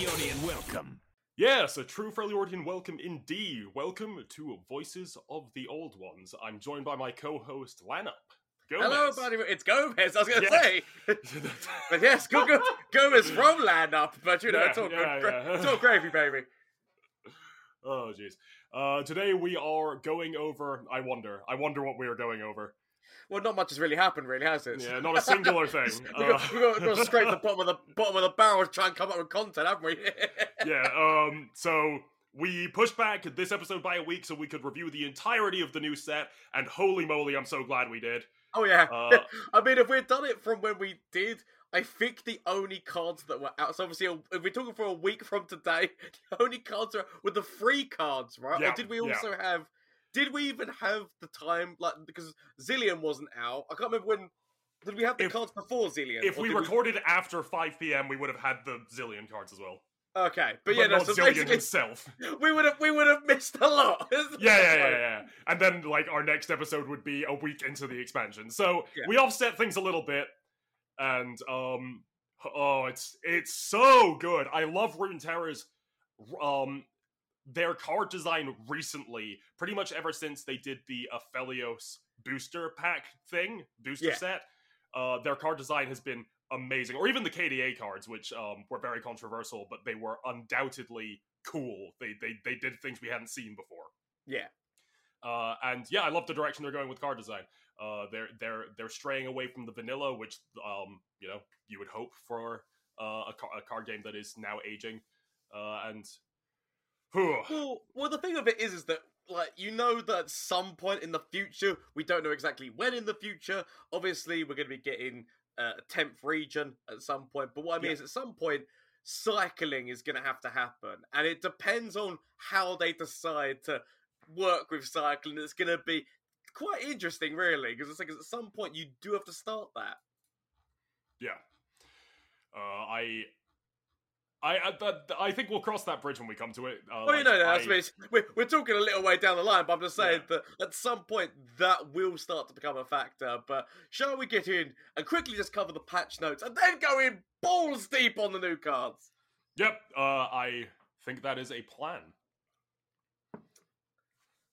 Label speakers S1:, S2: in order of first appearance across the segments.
S1: Freljordian welcome.
S2: Yes, a true Freljordian welcome indeed. Welcome to Voices of the Old Ones. I'm joined by my co-host Lanup. Gomez.
S3: Hello, everybody. It's Gomez. I was going to
S2: Yes.
S3: say, but yes, go, go, Gomez from Lanup. But you know,
S2: Yeah,
S3: it's all
S2: yeah,
S3: good. gra-
S2: yeah.
S3: It's all gravy, baby.
S2: oh, jeez. Uh, today we are going over. I wonder. I wonder what we are going over.
S3: Well, not much has really happened, really, has it?
S2: Yeah, not a singular thing. we've,
S3: got, we got, got to scrape the bottom of the bottom of the barrel to try and come up with content, haven't we?
S2: yeah. Um. So we pushed back this episode by a week so we could review the entirety of the new set, and holy moly, I'm so glad we did.
S3: Oh yeah.
S2: Uh,
S3: I mean, if we'd done it from when we did, I think the only cards that were out. So obviously, if we're talking for a week from today, the only cards are were the free cards, right?
S2: Yeah,
S3: or did we
S2: yeah.
S3: also have? Did we even have the time? Like because Zilean wasn't out. I can't remember when. Did we have the
S2: If-
S3: cards before Zilean?
S2: if we recorded after 5 p.m., we would have had the Zilean cards as well.
S3: Okay, but yeah, no.
S2: not
S3: So Zilean
S2: himself.
S3: we would have we would have missed a lot.
S2: yeah, yeah, yeah, yeah. And then like our next episode would be a week into the expansion. So
S3: Yeah.
S2: we offset things a little bit, and um, oh, it's it's so good. I love Runeterra's um their card design recently, pretty much ever since they did the Aphelios booster pack thing, booster
S3: Yeah.
S2: set. Uh, their card design has been amazing, or even the KDA cards, which um, were very controversial, but they were undoubtedly cool. They they they did things we hadn't seen before.
S3: Yeah.
S2: Uh, and yeah, I love the direction they're going with card design. Uh, they're they're they're straying away from the vanilla, which um you know you would hope for uh, a, car- a card game that is now aging. Uh, and
S3: Well, well, the thing of it is, is that like you know that at some point in the future, we don't know exactly when in the future. Obviously, we're going to be getting uh, a tenth region at some point. But what I mean
S2: Yeah.
S3: is, at some point, cycling is going to have to happen, and it depends on how they decide to work with cycling. It's going to be quite interesting, really, because it's like at some point you do have to start that.
S2: yeah, uh, I. I, I that, I think we'll cross that bridge when we come to it. Uh,
S3: Well, you know, that's
S2: I-
S3: we're, we're talking a little way down the line, but I'm just saying
S2: Yeah.
S3: that at some point that will start to become a factor. But shall we get in and quickly just cover the patch notes and then go in balls deep on the new cards?
S2: Yep, uh, I think that is a plan.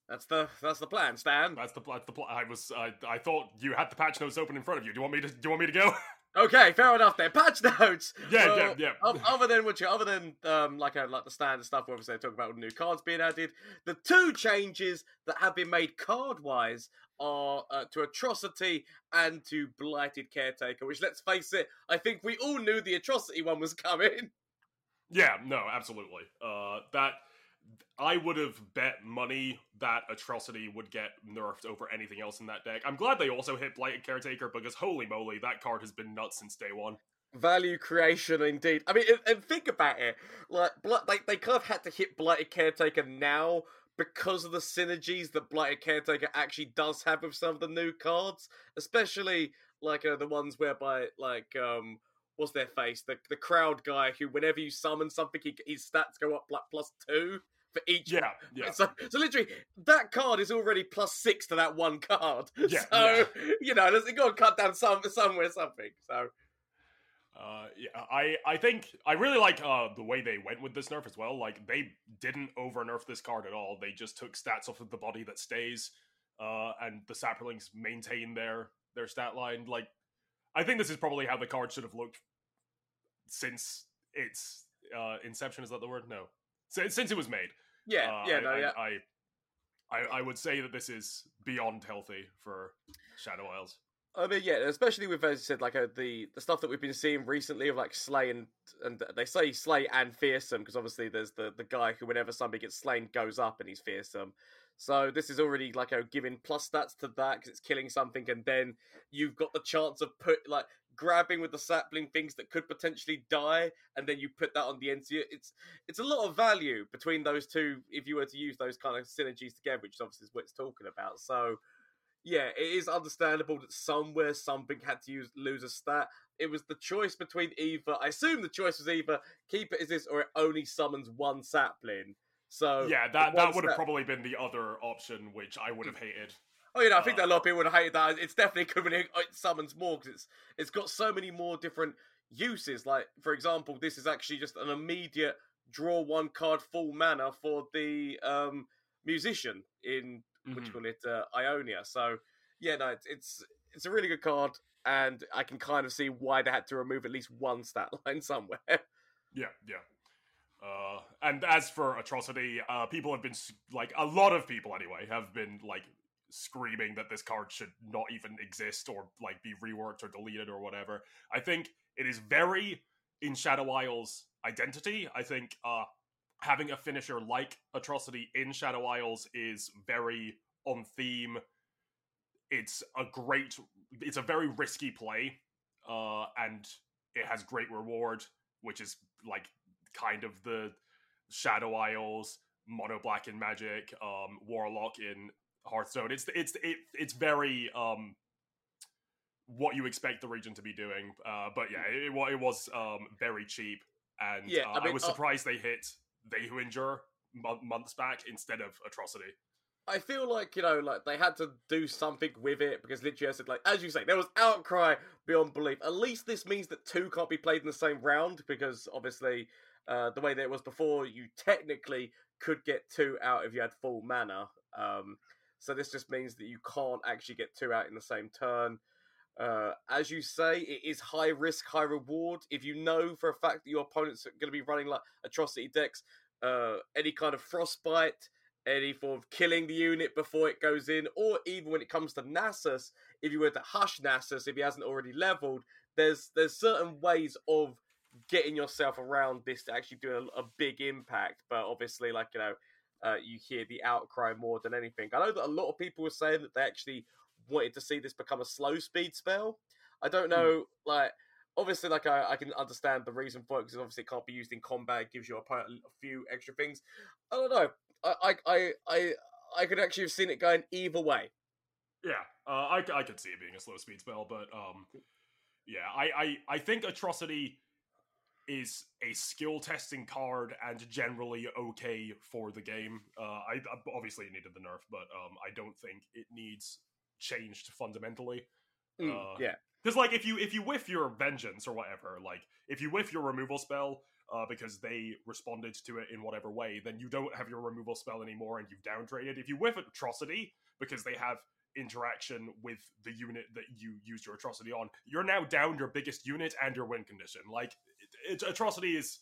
S3: That's the that's the plan, Stan.
S2: That's the that's the plan. I was I, I thought you had the patch notes open in front of you. Do you want me to do you want me to go?
S3: Okay, fair enough. Then patch notes.
S2: Yeah,
S3: Well,
S2: yeah, yeah.
S3: Other than which, other than um, like uh, like the standard stuff, where obviously they talk about new cards being added, the two changes that have been made card wise are uh, to Atrocity and to Blighted Caretaker. Which, let's face it, I think we all knew the Atrocity one was coming.
S2: Yeah, no, absolutely. Uh, that I would have bet money that atrocity would get nerfed over anything else in that deck. I'm glad they also hit blighted caretaker because holy moly, that card has been nuts since day one.
S3: Value creation, indeed. I mean, and, and think about it. Like, Bli- they they kind of had to hit Blighted Caretaker now because of the synergies that Blighted Caretaker actually does have with some of the new cards, especially like uh, the ones whereby like um. What's their face? The the crowd guy who, whenever you summon something, he, his stats go up like plus two for each.
S2: Yeah, yeah.
S3: So, so literally, that card is already plus six to that one card.
S2: Yeah,
S3: so
S2: yeah.
S3: you know, there's got to cut down some somewhere something. So
S2: Uh, yeah, I I think I really like uh the way they went with this nerf as well. Like they didn't over nerf this card at all. They just took stats off of the body that stays, uh, and the saplings maintain their their stat line. Like I think this is probably how the card should have looked since its uh inception. Is that the word? No, since, since it was made.
S3: Yeah,
S2: Uh,
S3: yeah,
S2: I,
S3: no,
S2: I,
S3: yeah.
S2: I, I I would say that this is beyond healthy for Shadow Isles.
S3: I mean, yeah, especially with as you said, like uh, the the stuff that we've been seeing recently of like Slay and and they say Slay and Fearsome because obviously there's the the guy who whenever somebody gets slain goes up and he's fearsome. So this is already like a giving plus stats to that because it's killing something, and then you've got the chance of put like grabbing with the sapling things that could potentially die, and then you put that on the end. So it's it's a lot of value between those two if you were to use those kind of synergies together, which obviously is what it's talking about. So yeah, it is understandable that somewhere something had to use lose a stat. It was the choice between either. I assume the choice was either keep it as this or it only summons one sapling. So
S2: yeah, that that would have probably been the other option, which I would mm. have hated.
S3: Oh, you know, I think
S2: Uh,
S3: that a lot of people would hate that. It's definitely coming in. It summons more because it's it's got so many more different uses. Like, for example, this is actually just an immediate draw one card full mana for the um, musician in mm-hmm. which call it uh, Ionia. So yeah, no, it's, it's it's a really good card, and I can kind of see why they had to remove at least one stat line somewhere.
S2: Yeah, yeah. Uh, and as for atrocity, uh, people have been like a lot of people anyway have been like screaming that this card should not even exist or like be reworked or deleted or whatever. I think it is very in Shadow Isles identity. I think uh, having a finisher like Atrocity in Shadow Isles is very on theme. It's a great, it's a very risky play, uh, and it has great reward, which is like kind of the Shadow Isles, Mono Black in Magic, um, Warlock in Hearthstone. It's it's it, it's very um, what you expect the region to be doing. Uh, but yeah, it, it was um, very cheap, and yeah, uh, I, mean, I, was uh surprised uh, they hit They Who Endure months back instead of Atrocity.
S3: I feel like you know, like they had to do something with it because literally, I said, like as you say, there was outcry beyond belief. At least this means that two can't be played in the same round because obviously, uh, the way that it was before, you technically could get two out if you had full mana. Um, so this just means that you can't actually get two out in the same turn. Uh, as you say, it is high risk, high reward. If you know for a fact that your opponents are going to be running like atrocity decks, uh, any kind of frostbite, any form of killing the unit before it goes in, or even when it comes to Nasus, if you were to hush Nasus if he hasn't already leveled, there's there's certain ways of getting yourself around this to actually do a, a big impact. But obviously, like you know, uh, you hear the outcry more than anything. I know that a lot of people were saying that they actually wanted to see this become a slow speed spell. I don't hmm. know, mm. like obviously, like I, I can understand the reason for it because obviously it can't be used in combat. It gives your opponent a few extra things. I don't know. I I I I, I could actually have seen it going either way.
S2: Yeah, uh, I I could see it being a slow speed spell, but um, yeah, I I I think atrocity is a skill testing card and generally okay for the game. Uh, I obviously it needed the nerf, but um, I don't think it needs changed fundamentally.
S3: Mm, uh, yeah,
S2: because like if you if you whiff your vengeance or whatever, like if you whiff your removal spell uh, because they responded to it in whatever way, then you don't have your removal spell anymore and you've downtraded. If you whiff atrocity because they have interaction with the unit that you used your atrocity on, you're now down your biggest unit and your win condition. Like atrocity is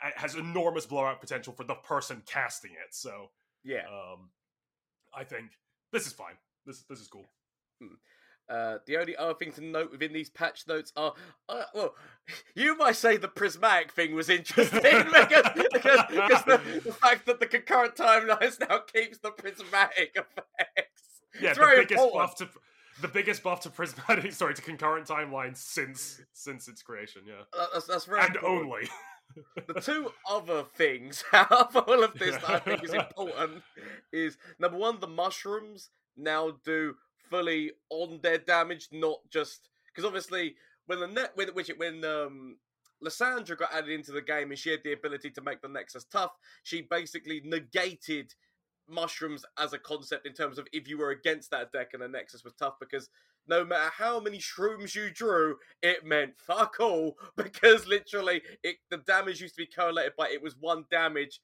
S2: has enormous blowout potential for the person casting it. So
S3: yeah,
S2: um, I think this is fine. This this is cool.
S3: Hmm. Uh, the only other thing to note within these patch notes are, uh, well, you might say the prismatic thing was interesting because, because, because the, the, fact that the concurrent timelines now keeps the prismatic effects.
S2: Yeah, it's the biggest important. buff to the biggest buff to prismatic, sorry, to concurrent timelines since since its creation. Yeah,
S3: that's, that's very
S2: and important. only.
S3: the two other things out of all of this that I think is important is number one, the mushrooms now do fully on their damage, not just because obviously when the net with which it when um Lissandra got added into the game and she had the ability to make the Nexus tough, she basically negated mushrooms as a concept in terms of if you were against that deck and the Nexus was tough because no matter how many shrooms you drew, it meant fuck all because literally it the damage used to be correlated by it was one damage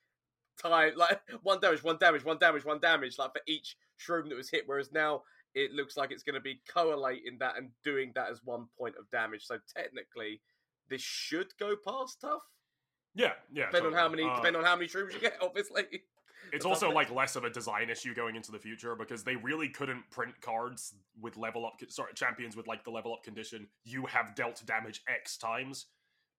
S3: time like one damage, one damage, one damage, one damage, like for each shroom that was hit. Whereas now it looks like it's going to be correlating that and doing that as one point of damage. So technically, this should go past tough.
S2: Yeah, yeah.
S3: Depending totally. on how many, uh, depending on how many shrooms you get, obviously.
S2: It's also like less of a design issue going into the future because they really couldn't print cards with level up, sorry, champions with like the level up condition. You have dealt damage X times.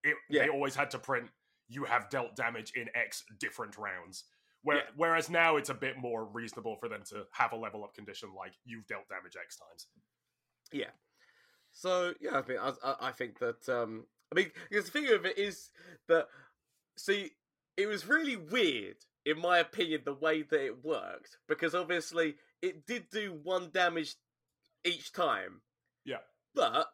S2: It, yeah. They always had to print. You have dealt damage in X different rounds. Where, yeah. Whereas now it's a bit more reasonable for them to have a level up condition like you've dealt damage X times.
S3: Yeah. So yeah, I mean, I, I think that um, I mean, because the thing of it is that see, it was really weird in my opinion, the way that it worked because obviously it did do one damage each time.
S2: Yeah.
S3: But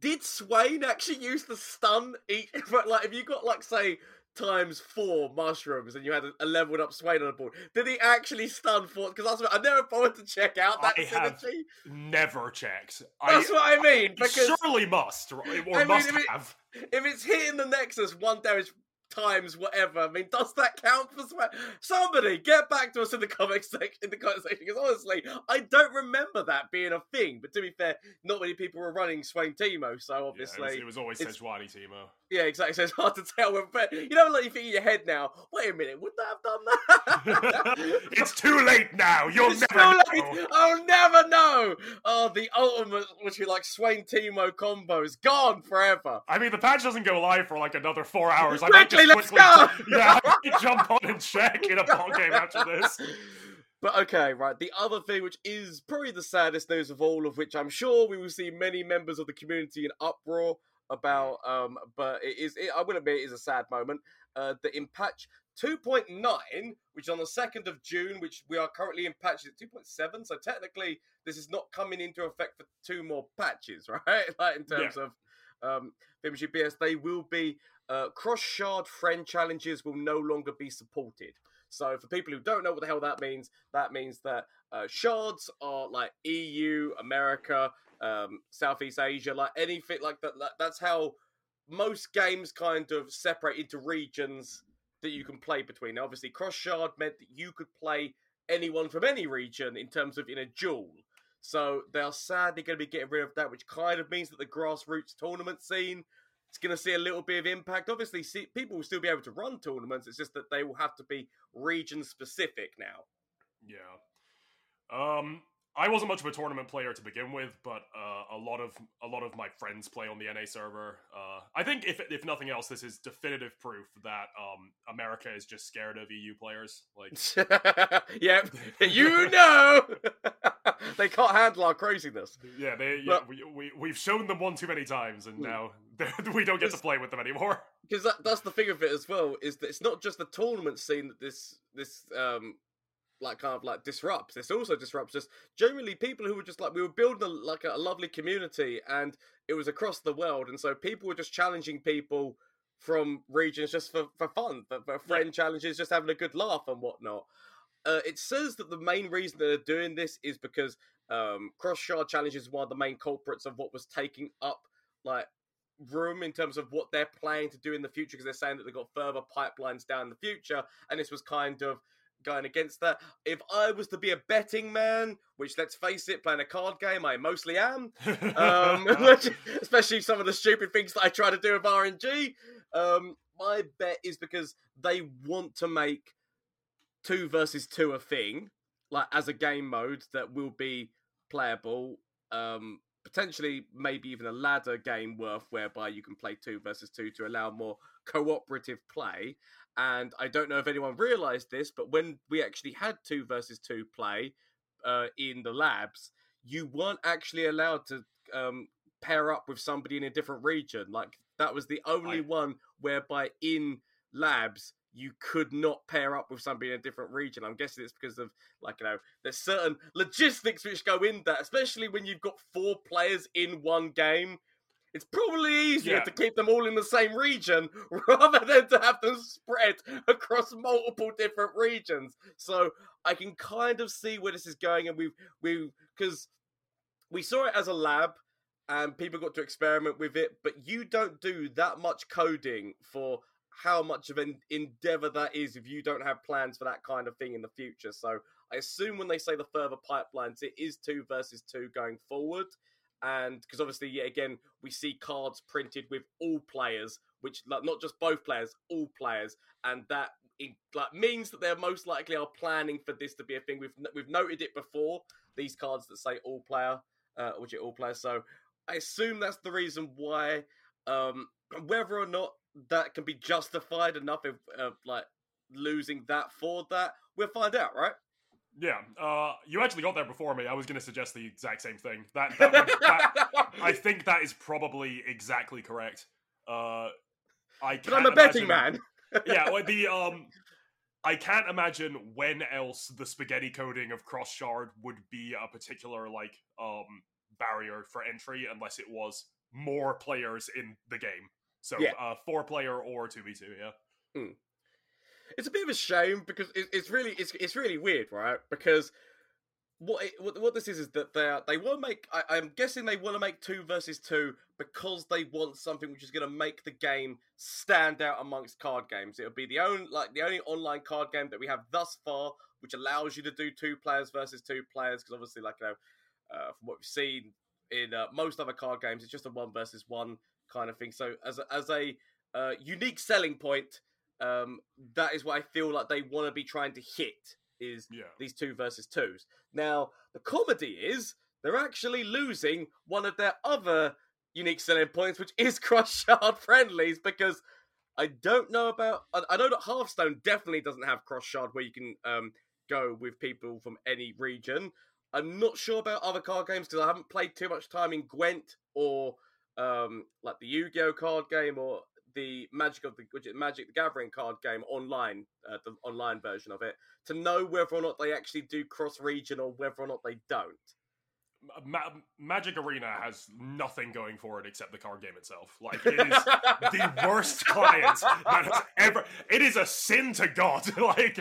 S3: did Swain actually use the stun each? But like, if you got like say times four mushrooms and you had a, a leveled up Swain on the board. Did he actually stun four? Because I never bothered to check out that
S2: I have
S3: synergy.
S2: Never checked.
S3: That's
S2: I,
S3: what I mean. Because
S2: surely must, or
S3: I mean,
S2: must
S3: if it-
S2: have.
S3: if it's hitting the Nexus one damage times whatever, I mean, does that count for Swain? Somebody get back to us in the comment section. In the comment section, because honestly, I don't remember that being a thing. But to be fair, not many people were running Swain Teemo, so
S2: Yeah, it,
S3: obviously,
S2: was, it was always Sejuani Teemo.
S3: Yeah, exactly. So it's hard to tell. When, but you know, like you think in your head now. Wait a minute, would that have done that?
S2: it's too late now. You'll
S3: It's
S2: never
S3: too
S2: know.
S3: I'll never know. Oh, the ultimate, which we like Swain Teemo combo is gone forever.
S2: I mean, the patch doesn't go live for like another four hours. I
S3: Quickly,
S2: just
S3: let's
S2: quickly,
S3: go!
S2: yeah, I jump on and check in a ball game after this.
S3: But okay, right. The other thing, which is probably the saddest news of all, of which I'm sure we will see many members of the community in uproar about, um, but it is, it, I will admit, it is a sad moment. Uh, that in patch 2.9, which is on the 2nd of June, which we are currently in patch at 2.7, so technically this is not coming into effect for two more patches, right? like in terms of um, BS, they will be uh, cross shard friend challenges will no longer be supported. So for people who don't know what the hell that means, that means that uh, shards are like EU, America, um, Southeast Asia, like anything like that. that- That's how most games kind of separate into regions that you can play between. Now, obviously, cross shard meant that you could play anyone from any region in terms of in a duel. So they are sadly going to be getting rid of that, which kind of means that the grassroots tournament scene is going to see a little bit of impact. Obviously, see, people will still be able to run tournaments. It's just that they will have to be region specific now.
S2: Yeah. Um, I wasn't much of a tournament player to begin with, but uh, a lot of a lot of my friends play on the NA server. Uh, I think if if nothing else, this is definitive proof that um, America is just scared of EU players. Like,
S3: yep, you know they can't handle our craziness.
S2: yeah, they yeah,
S3: But-
S2: we, we we've shown them one too many times, and
S3: Hmm.
S2: now we don't get to play with them anymore.
S3: because that, that's the thing of it as well is that it's not just the tournament scene that this this um like kind of like disrupts. This also disrupts just generally people who were just like we were building a, like a, a lovely community and it was across the world. And so people were just challenging people from regions just for, for fun for, for friend challenges just having a good laugh and whatnot. Uh, it says that the main reason that they're doing this is because um, cross shard challenges of the main culprits of what was taking up like room in terms of what they're planning to do in the future because they're saying that they've got further pipelines down the future. And this was kind of going against that. If i was to be a betting man which let's face it playing a card game i mostly am. Um, especially some of the stupid things that i try to do with rng um, my bet is because they want to make two versus two a thing like as a game mode that will be playable um potentially maybe even a ladder game worth whereby you can play two versus two to allow more cooperative play. And I don't know if anyone realized this, but when we actually had two versus two play uh, in the labs, you weren't actually allowed to um, pair up with somebody in a different region. Like that was the only one whereby in labs you could not pair up with somebody in a different region. I'm guessing it's because of like you know there's certain logistics which go in that, especially when you've got four players in one game. It's probably easier
S2: Yeah.
S3: to keep them all in the same region rather than to have them spread across multiple different regions. So I can kind of see where this is going, and we've we because we saw it as a lab and people got to experiment with it, but you don't do that much coding for how much of an endeavor that is if you don't have plans for that kind of thing in the future. So I assume when they say the further pipelines, it is two versus two going forward. And because obviously, yeah, again, we see cards printed with all players, which like not just both players, all players, and that in, like means that they're most likely are planning for this to be a thing. We've we've noted it before. These cards that say all player, uh, which are all players. So I assume that's the reason why. Um, whether or not that can be justified enough of, of like losing that for that, we'll find out, right?
S2: Yeah, uh, you actually got there before me. I was going to suggest the exact same thing. That, that, would- that I think that is probably exactly correct. Uh, I
S3: but I'm a betting
S2: imagine-
S3: man.
S2: yeah, well, the um, I can't imagine when else the spaghetti coding of cross shard would be a particular like um barrier for entry unless it was more players in the game. So
S3: Yeah.
S2: uh, four player or two v two. Yeah.
S3: Mm. It's a bit of a shame because it, it's really it's it's really weird, right? Because what it, what, what this is is that they are, they want to make. I, I'm guessing they want to make two versus two because they want something which is going to make the game stand out amongst card games. It'll be the only like the only online card game that we have thus far, which allows you to do two players versus two players. Because obviously, like you know, uh, from what we've seen in uh, most other card games, it's just a one versus one kind of thing. So as a, as a uh, unique selling point, um, that is what I feel like they want to be trying to hit is
S2: Yeah.
S3: these two versus twos. Now, the comedy is they're actually losing one of their other unique selling points, which is cross shard friendlies, because I don't know about. I, I know that Hearthstone definitely doesn't have cross shard where you can um, go with people from any region. I'm not sure about other card games because I haven't played too much time in Gwent or um, like the Yu-Gi-Oh card game or the Magic of the Magic the Gathering card game online, uh, the online version of it, to know whether or not they actually do cross region or whether or not they don't.
S2: Ma- Magic Arena has nothing going for it except the card game itself. Like it is the worst client that has ever. It is a sin to God. like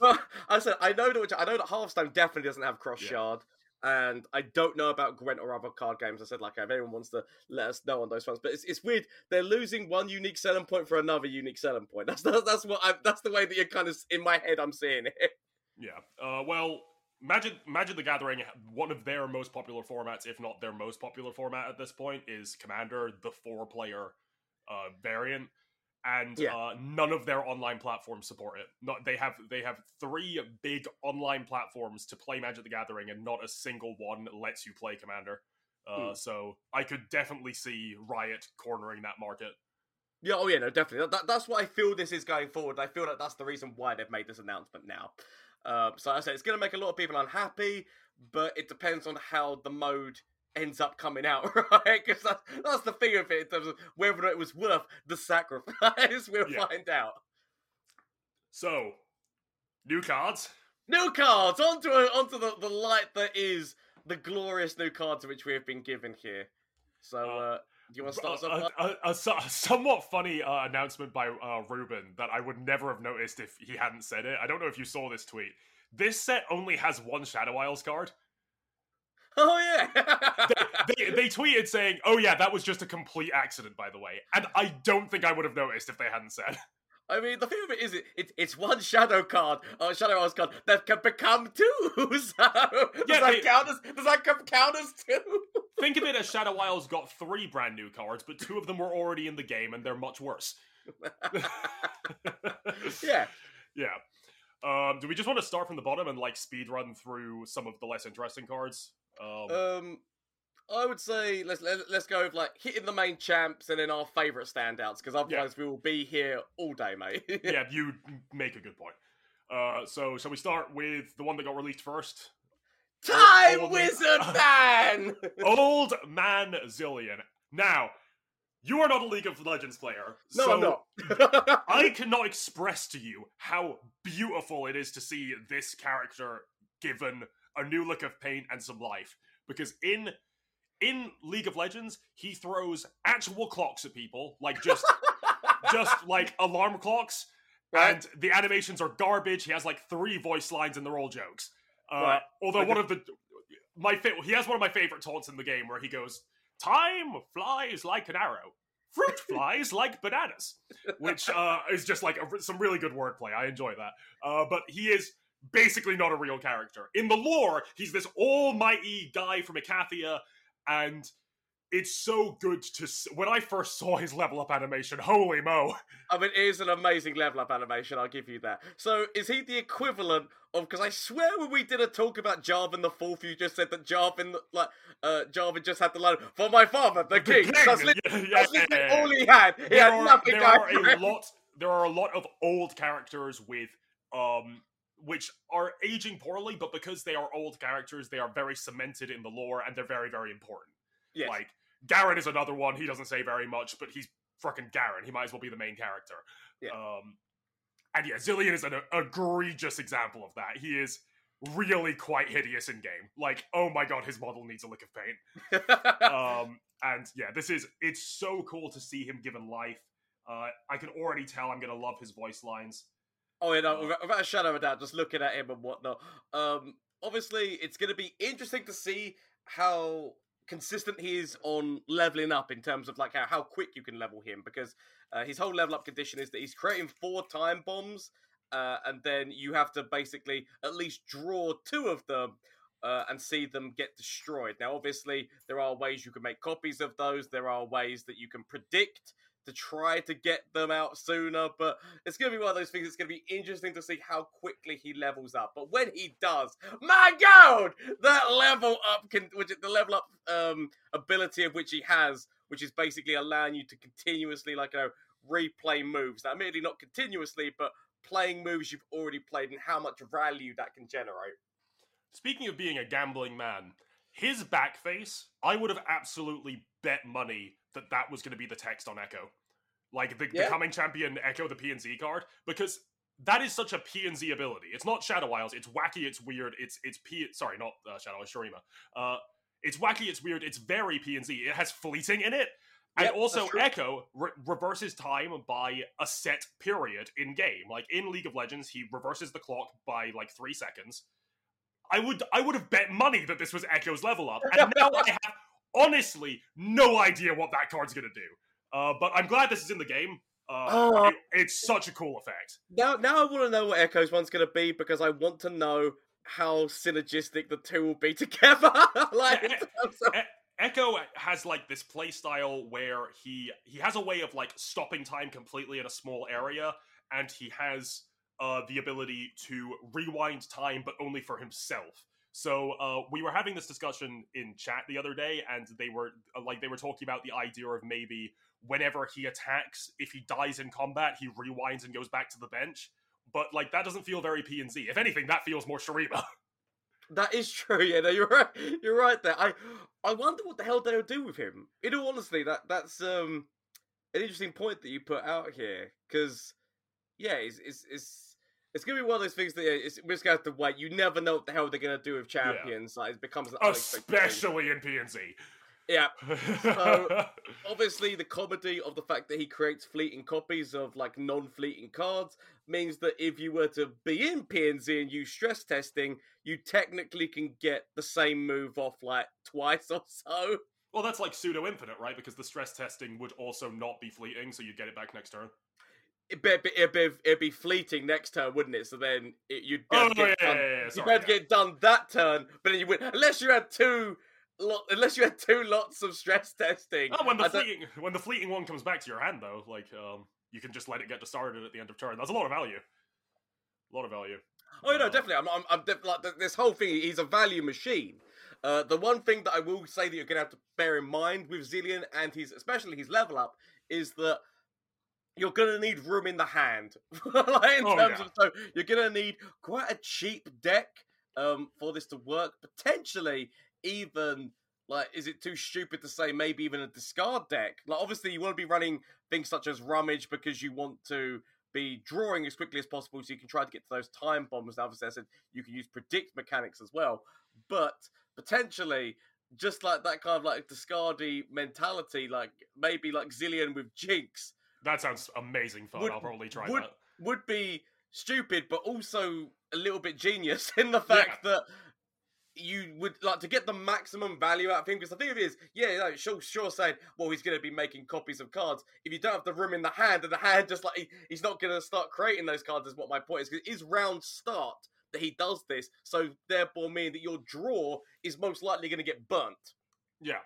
S3: I said I know that I know that Hearthstone definitely doesn't have cross
S2: Yeah.
S3: And I don't know about Gwent or other card games. I said like if anyone wants to let us know on those ones, but it's, it's weird they're losing one unique selling point for another unique selling point. That's that's, that's what I that's the way that you're kind of in my head I'm seeing it.
S2: Yeah. Uh, well, Magic Magic the Gathering, one of their most popular formats, if not their most popular format at this point, is Commander, the four-player uh, variant, and
S3: Yeah.
S2: uh, none of their online platforms support it. Not they have they have three big online platforms to play Magic the Gathering, and not a single one lets you play Commander. Uh,
S3: Hmm.
S2: So I could definitely see Riot cornering that market.
S3: Yeah, oh yeah, no, definitely. That, that- that's what I feel this is going forward. I feel that that's the reason why they've made this announcement now. Um, so I said it's going to make a lot of people unhappy, but it depends on how the mode ends up coming out, right? Because that's, that's the thing of it in terms of whether it was worth the sacrifice. we'll
S2: Yeah.
S3: find out.
S2: So, new cards.
S3: New cards onto onto the, the light that is the glorious new cards which we have been given here. So,
S2: Uh,
S3: uh, do you want to start
S2: a, a, a, a a somewhat funny uh, announcement by uh, Ruben that I would never have noticed if he hadn't said it. I don't know if you saw this tweet. This set only has one Shadow Isles card.
S3: Oh yeah.
S2: They, they tweeted saying, "Oh yeah, that was just a complete accident, by the way," and I don't think I would have noticed if they hadn't said.
S3: I mean, the thing of it is, it, it it's one shadow card, uh, shadow Isles card that can become two. So does
S2: Yeah,
S3: that
S2: they-
S3: count as does that count as two?
S2: Think of it as Shadow Isles got three brand new cards, but two of them were already in the game, and they're much worse.
S3: yeah,
S2: Yeah. Um, do we just want to start from the bottom and like speed run through some of the less interesting cards? Um,
S3: um, I would say let's let, let's go with like hitting the main champs and then our favorite standouts because otherwise we will be here all day, mate.
S2: yeah, you make a good point. Uh, so shall we start with the one that got released first?
S3: Time
S2: Old-
S3: Wizard Man.
S2: Old Man Zilean. Now, you are not a League of Legends player,
S3: no,
S2: so
S3: I'm not.
S2: I cannot express to you how beautiful it is to see this character given a new look of paint and some life. Because in in League of Legends, he throws actual clocks at people, like just just like alarm clocks,
S3: Right.
S2: and the animations are garbage. He has like three voice lines, and they're all jokes. Uh,
S3: Right.
S2: Although one of the my fa- he has one of my favorite taunts in the game where he goes, "Time flies like an arrow, fruit flies like bananas," which uh, is just like a, some really good wordplay. I enjoy that. Uh, but he is basically not a real character in the lore. He's this almighty guy from Icathia, and it's so good to s- when I first saw his level up animation. Holy mo!
S3: I mean, it is an amazing level up animation. I'll give you that. So, is he the equivalent of? Because I swear, when we did a talk about Jarvan the Fourth, you just said that Jarvan, like, uh, Jarvan just had the line for my father, the king. That's, li-
S2: Yeah, yeah,
S3: that's literally
S2: yeah.
S3: all he had. He
S2: there
S3: had
S2: are,
S3: nothing
S2: there are a lot there are a lot of old characters with um which are aging poorly but because they are old characters they are very cemented in the lore and they're very very important
S3: Yes.
S2: like Garen is another one he doesn't say very much but he's fucking Garen he might as well be the main character
S3: Yeah.
S2: um and yeah Zilean is an egregious example of that he is really quite hideous in game like oh my god his model needs a lick of paint um, and yeah, this is it's so cool to see him given life. Uh, I can already tell I'm gonna love his voice lines.
S3: Oh, yeah, no, without, without a shadow of a doubt, just looking at him and whatnot. Um, obviously, it's going to be interesting to see how consistent he is on leveling up in terms of like how, how quick you can level him because uh, his whole level up condition is that he's creating four time bombs uh, and then you have to basically at least draw two of them uh, and see them get destroyed. Now, obviously, there are ways you can make copies of those. There are ways that you can predict to try to get them out sooner. But it's going to be one of those things. It's going to be interesting to see how quickly he levels up. But when he does, my God, that level up, can, which the level up um, ability of which he has, which is basically allowing you to continuously, like, you know, replay moves. Now, admittedly, not continuously, but playing moves you've already played and how much value that can generate.
S2: Speaking of being a gambling man, his back face, I would have absolutely bet money that that was going to be the text on Ekko. Like the,
S3: Yeah.
S2: the coming champion Ekko, the PNZ card, because that is such a PNZ ability. It's not Shadow Isles. It's wacky. It's weird. It's it's P. Sorry, not uh, Shadow Isles. Shurima. Uh, it's wacky. It's weird. It's very PNZ. It has fleeting in it, and
S3: Yep,
S2: also. Ekko re- reverses time by a set period in game. Like in League of Legends, he reverses the clock by like three seconds. I would I would have bet money that this was Ekko's level up, and now I have honestly no idea what that card's gonna do. Uh, but I'm glad this is in the game. Uh,
S3: Oh.
S2: it- it's such a cool effect.
S3: Now, now I want to know what Ekko's one's to be because I want to know how synergistic the two will be together. like,
S2: Yeah, Ekko has like this play style where he he has a way of like stopping time completely in a small area, and he has uh, the ability to rewind time, but only for himself. So uh, we were having this discussion in chat the other day, and they were uh, like they were talking about the idea of maybe whenever he attacks, if he dies in combat, he rewinds and goes back to the bench. But like that doesn't feel very P and Z. If anything, that feels more Shurima.
S3: that is true. Yeah, no, you're right. You're right there. I, I wonder what the hell they'll do with him. In all honesty, that that's um an interesting point that you put out here because yeah, it's it's it's. It's gonna be one of those things that yeah, it's, we're just gonna have to wait. You never know what the hell they're gonna do with champions. Like it becomes an.
S2: Especially in P and Z.
S3: Yeah, So- obviously the comedy of the fact that he creates fleeting copies of like non-fleeting cards means that if you were to be in PNZ and use stress testing, you technically can get the same move off like twice or so.
S2: well, that's like pseudo infinite, right? Because the stress testing would also not be fleeting, so you'd get it back next turn.
S3: It'd be, it'd be, it'd be, fleeting next turn, wouldn't it? So then it, you'd be
S2: Oh,
S3: able to get
S2: yeah,
S3: done.
S2: yeah, yeah,
S3: You'd be to get done that turn, but then you would unless you had two. Lot, unless you had two lots of stress testing.
S2: Oh, when the
S3: I don't-
S2: fleeting when the fleeting one comes back to your hand, though, like um, you can just let it get discarded at the end of turn. That's a lot of value. A lot of value.
S3: Oh no,
S2: Uh,
S3: definitely. I'm, I'm, I'm def- like th- this whole thing. He's a value machine. Uh, the one thing that I will say that you're going to have to bear in mind with Zilean and his, especially his level up, is that you're going to need room in the hand. like in
S2: Oh,
S3: terms
S2: yeah.
S3: of, so you're going to need quite a cheap deck um, for this to work. Potentially, even like, is it too stupid to say maybe even a discard deck? Like, obviously, you want to be running things such as rummage because you want to be drawing as quickly as possible so you can try to get to those time bombs. Now, obviously, I said you can use predict mechanics as well, but potentially, just like that kind of like discardy mentality, like maybe like Zilean with Jinx
S2: That sounds amazing fun.
S3: Would-
S2: I'll probably try
S3: would-
S2: that.
S3: would be stupid, but also a little bit genius in the fact that you would like to get the maximum value out of him. Because the thing is, yeah, no, sure, sure, saying, well, he's going to be making copies of cards. If you don't have the room in the hand, and the hand just like he, he's not going to start creating those cards, is what my point is. Because it is round start that he does this, so therefore meaning that your draw is most likely going to get burnt.
S2: Yeah.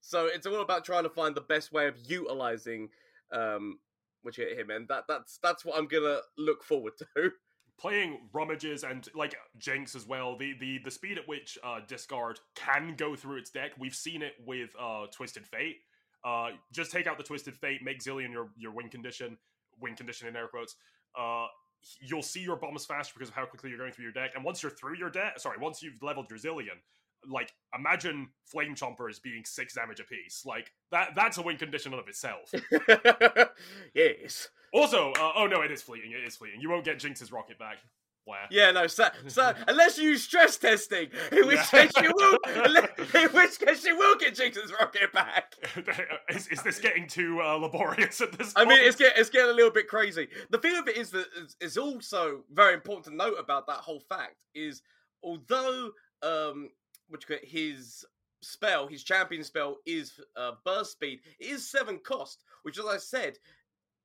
S3: So it's all about trying to find the best way of utilizing um which hit him, and that that's that's what I'm gonna look forward to.
S2: playing rummages and like jinx as well the the the speed at which uh discard can go through its deck we've seen it with uh twisted fate uh just take out the twisted fate make Zilean your your win condition win condition in air quotes uh you'll see your bombs faster because of how quickly you're going through your deck and once you're through your deck sorry once you've leveled your Zilean like imagine flame chompers being six damage apiece like that that's a win condition of itself
S3: yes.
S2: also uh, oh no it is fleeting it is fleeting you won't get jinx's rocket back Where?
S3: Yeah, no, so, so unless you use stress testing, in which
S2: Yeah.
S3: case you will, in which case you will get Jinx's rocket back.
S2: is, is this getting too uh, laborious at this
S3: I
S2: point?
S3: mean, it's getting it's getting a little bit crazy. The thing of it is that it's, it's also very important to note about that whole fact is although um, which his spell, his champion spell is uh, burst speed, it is seven cost, which as I said,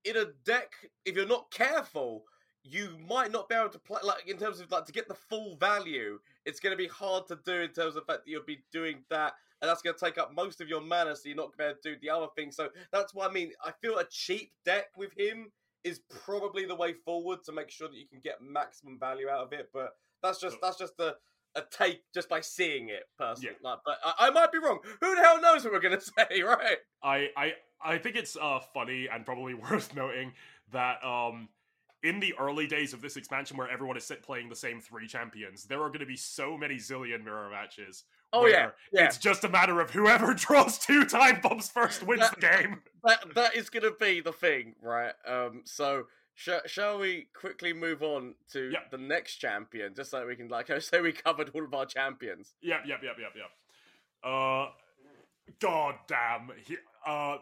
S3: in a deck, if you're not careful, you might not be able to play like in terms of like to get the full value. It's going to be hard to do in terms of the fact that you'll be doing that, and that's going to take up most of your mana, so you're not going to do the other thing. So that's what I mean. I feel a cheap deck with him is probably the way forward to make sure that you can get maximum value out of it. But that's just that's just a a take just by seeing it personally. Like, but I, I might be wrong. Who the hell knows what we're going to say, right?
S2: I, I I think it's uh, funny and probably worth noting that um, in the early days of this expansion, where everyone is sit playing the same three champions, there are going to be so many Zilean mirror matches.
S3: Oh yeah, yeah.
S2: It's just a matter of whoever draws two time bombs first wins
S3: That-
S2: the game.
S3: that that is going to be the thing, right? Um, so sh- shall we quickly move on to
S2: Yeah.
S3: the next champion, just so we can like I say we covered all of our champions.
S2: Yep, yep, yep, yep, yep. Uh, god damn. He, uh,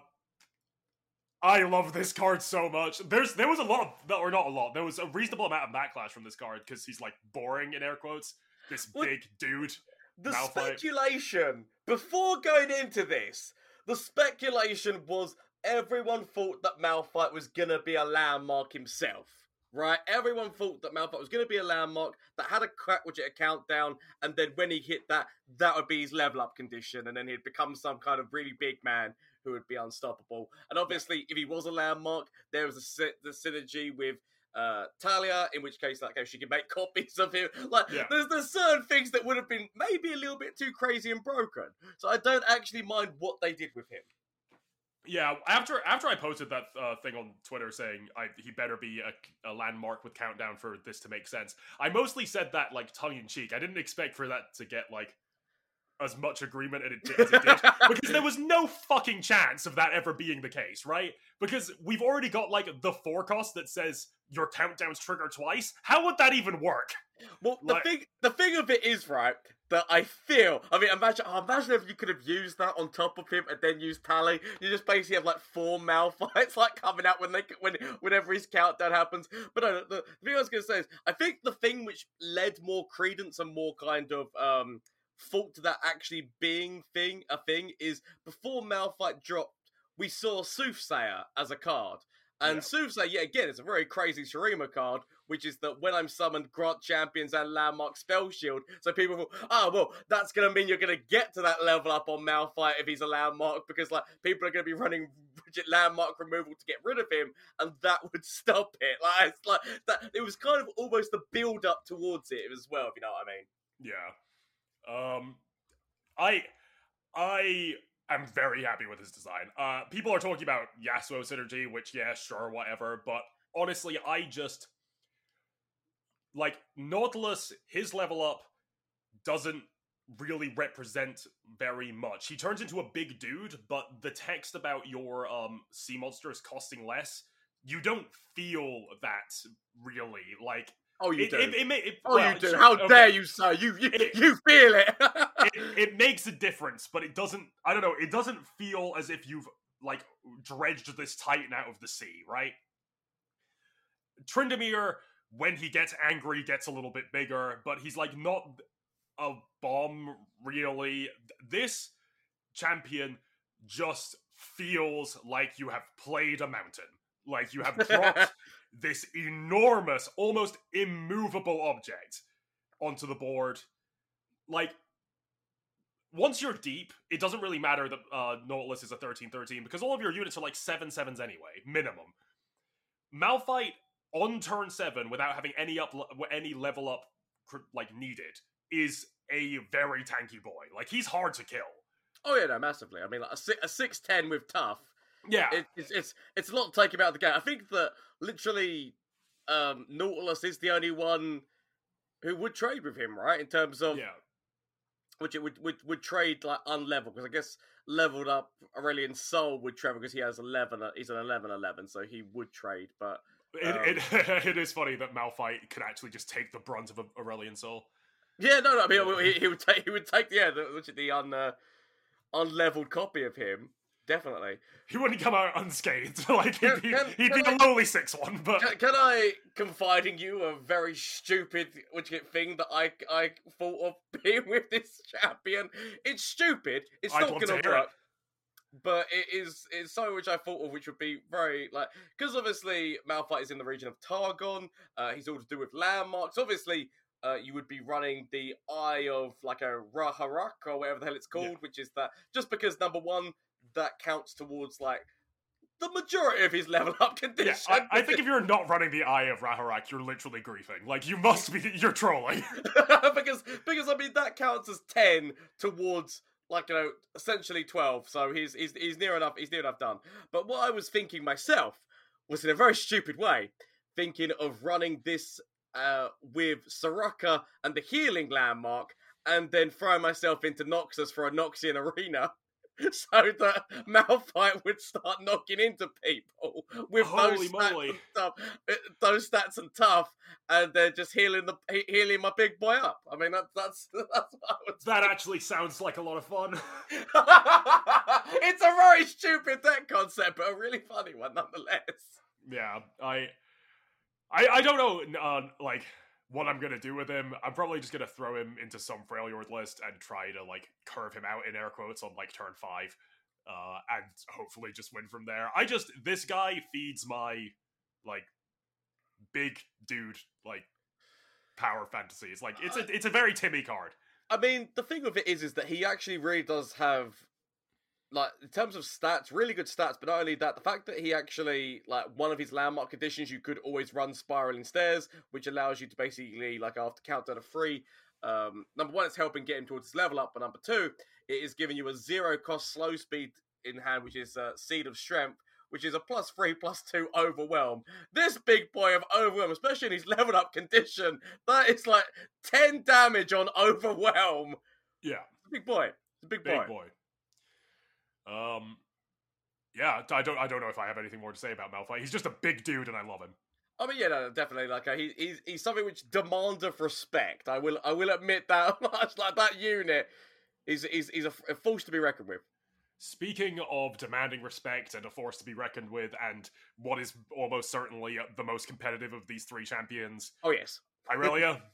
S2: I love this card so much. There's there was a lot, of, or not a lot. There was a reasonable amount of backlash from this card because he's like boring in air quotes. This
S3: What-
S2: big dude.
S3: The
S2: Malphite.
S3: speculation before going into this, the speculation was everyone thought that Malphite was gonna be a landmark himself. Right, everyone thought that Malphite was going to be a landmark that had a crack widget a countdown, and then when he hit that, that would be his level up condition, and then he'd become some kind of really big man who would be unstoppable. And obviously, if he was a landmark, there was a sy- the synergy with uh, Taliyah, in which case, like, she could make copies of him. Like,
S2: Yeah.
S3: there's there's certain things that would have been maybe a little bit too crazy and broken. So I don't actually mind what they did with him.
S2: Yeah, after after I posted that uh, thing on Twitter saying I, he better be a, a landmark with countdown for this to make sense, I mostly said that like tongue in cheek. I didn't expect for that to get like as much agreement as it did, as it did because there was no fucking chance of that ever being the case, right? Because we've already got like the forecast that says your countdowns trigger twice. How would that even work?
S3: Well, the
S2: Like-
S3: thing, the thing of it is right that I feel. I mean, imagine, oh, imagine if you could have used that on top of him and then used Tally. You just basically have like four Malphites like coming out when they when whenever his countdown happens. But the, the thing I was gonna say is, I think the thing which led more credence and more kind of um thought to that actually being thing a thing is before Malphite dropped, we saw Soothsayer as a card. And
S2: Yeah.
S3: Soothsayer, yeah, again, it's a very crazy Shurima card, which is that when I'm summoned, grant champions and landmark spell shield. So people thought, oh, well, that's going to mean you're going to get to that level up on Malphite if he's a landmark, because like people are going to be running rigid landmark removal to get rid of him, and that would stop it. Like, it's like that. It was kind of almost the build up towards it as well, if you know what I mean.
S2: Yeah. Um I I am very happy with his design. Uh people are talking about Yasuo synergy, which yeah, sure, whatever, but honestly, I just like Nautilus, his level up doesn't really represent very much. He turns into a big dude, but the text about your um sea is costing less, you don't feel that really. Like
S3: Oh, you
S2: it,
S3: do.
S2: it, it, may-
S3: oh,
S2: well,
S3: you do. How
S2: okay.
S3: dare you, sir? You you, you feel it.
S2: it, it makes a difference, but it doesn't. I don't know. It doesn't feel as if you've like dredged this titan out of the sea, right? Tryndamere, when he gets angry, gets a little bit bigger, but he's like not a bomb really. This champion just feels like you have played a mountain, like you have dropped this enormous, almost immovable object onto the board. Like, once you're deep, it doesn't really matter that uh, Nautilus is a 13 13 because all of your units are like 7 7s anyway, minimum. Malphite on turn 7 without having any up any level up like needed is a very tanky boy. Like he's hard to kill.
S3: oh yeah, no, massively. I mean, like a six ten with tough.
S2: Yeah.
S3: it, it's it's it's a lot to take about the game. I think that literally, um, Nautilus is the only one who would trade with him, right? In terms of
S2: yeah.
S3: Which it would would, would trade like unleveled because I guess leveled up Aurelion Sol would trade because he has eleven. uh, He's an 11-11, so he would trade. But Um,
S2: it, it is funny that Malphite could actually just take the brunt of a Aurelion Sol.
S3: Yeah, no, no. I mean, he, he would take he would take yeah, the, which the un uh, unleveled copy of him. Definitely.
S2: He wouldn't come out unscathed. like he'd be,
S3: can-
S2: he'd be
S3: can
S2: a lowly six one, but
S3: Can, can I confide in you a very stupid which thing that I I thought of being with this champion? It's stupid. It's not going
S2: to hear it.
S3: work. But it is it's something which I thought of, which would be very like because obviously Malphite is in the region of Targon. Uh, he's all to do with landmarks. Obviously, uh, you would be running the Eye of like a Raharak or whatever the hell it's called,
S2: Yeah.
S3: which is that just because number one that counts towards like the majority of his level up condition.
S2: yeah, I, I think if you're not running the Eye of Raharak, you're literally griefing. Like you must be, you're trolling.
S3: because because I mean that counts as ten towards like you know essentially twelve. So he's he's he's near enough. He's near enough done. But what I was thinking myself was in a very stupid way, thinking of running this uh, with Soraka and the healing landmark, and then throwing myself into Noxus for a Noxian arena. So that Malphite would start knocking into people with
S2: Holy
S3: those stats
S2: moly.
S3: and stuff, uh, those stats and tough, and they're just healing the healing my big boy up. I mean, that's that's that's what I would
S2: That actually sounds like a lot of fun.
S3: it's a very stupid deck concept, but a really funny one nonetheless.
S2: yeah, I, I, I don't know, uh, like what I'm gonna do with him. I'm probably just gonna throw him into some Freljord list and try to like curve him out in air quotes on like turn five, uh, and hopefully just win from there. I just this guy feeds my like big dude like power fantasies. Like it's a it's a very Timmy card.
S3: I mean, the thing with it is, is that he actually really does have, like, in terms of stats, really good stats. But not only that, the fact that he actually, like, one of his landmark conditions, you could always run spiraling stairs, which allows you to basically, like, after countdown of three, um, number one, it's helping get him towards his level up, but number two, it is giving you a zero cost slow speed in hand, which is uh, Seed of Strength. Which is a plus three, plus two overwhelm. This big boy of overwhelm, especially in his leveled up condition, that is like 10 damage on overwhelm.
S2: Yeah,
S3: big boy. It's a big,
S2: big
S3: boy.
S2: Um, yeah, I don't I don't know if I have anything more to say about Malphite. He's just a big dude, and I love him.
S3: I mean, yeah, no, definitely. Like, uh, he, he's he's something which demands of respect. I will I will admit that much. Like that unit, is is is a, a force to be reckoned with.
S2: Speaking of demanding respect and a force to be reckoned with, and what is almost certainly the most competitive of these three champions,
S3: Oh yes.
S2: Irelia.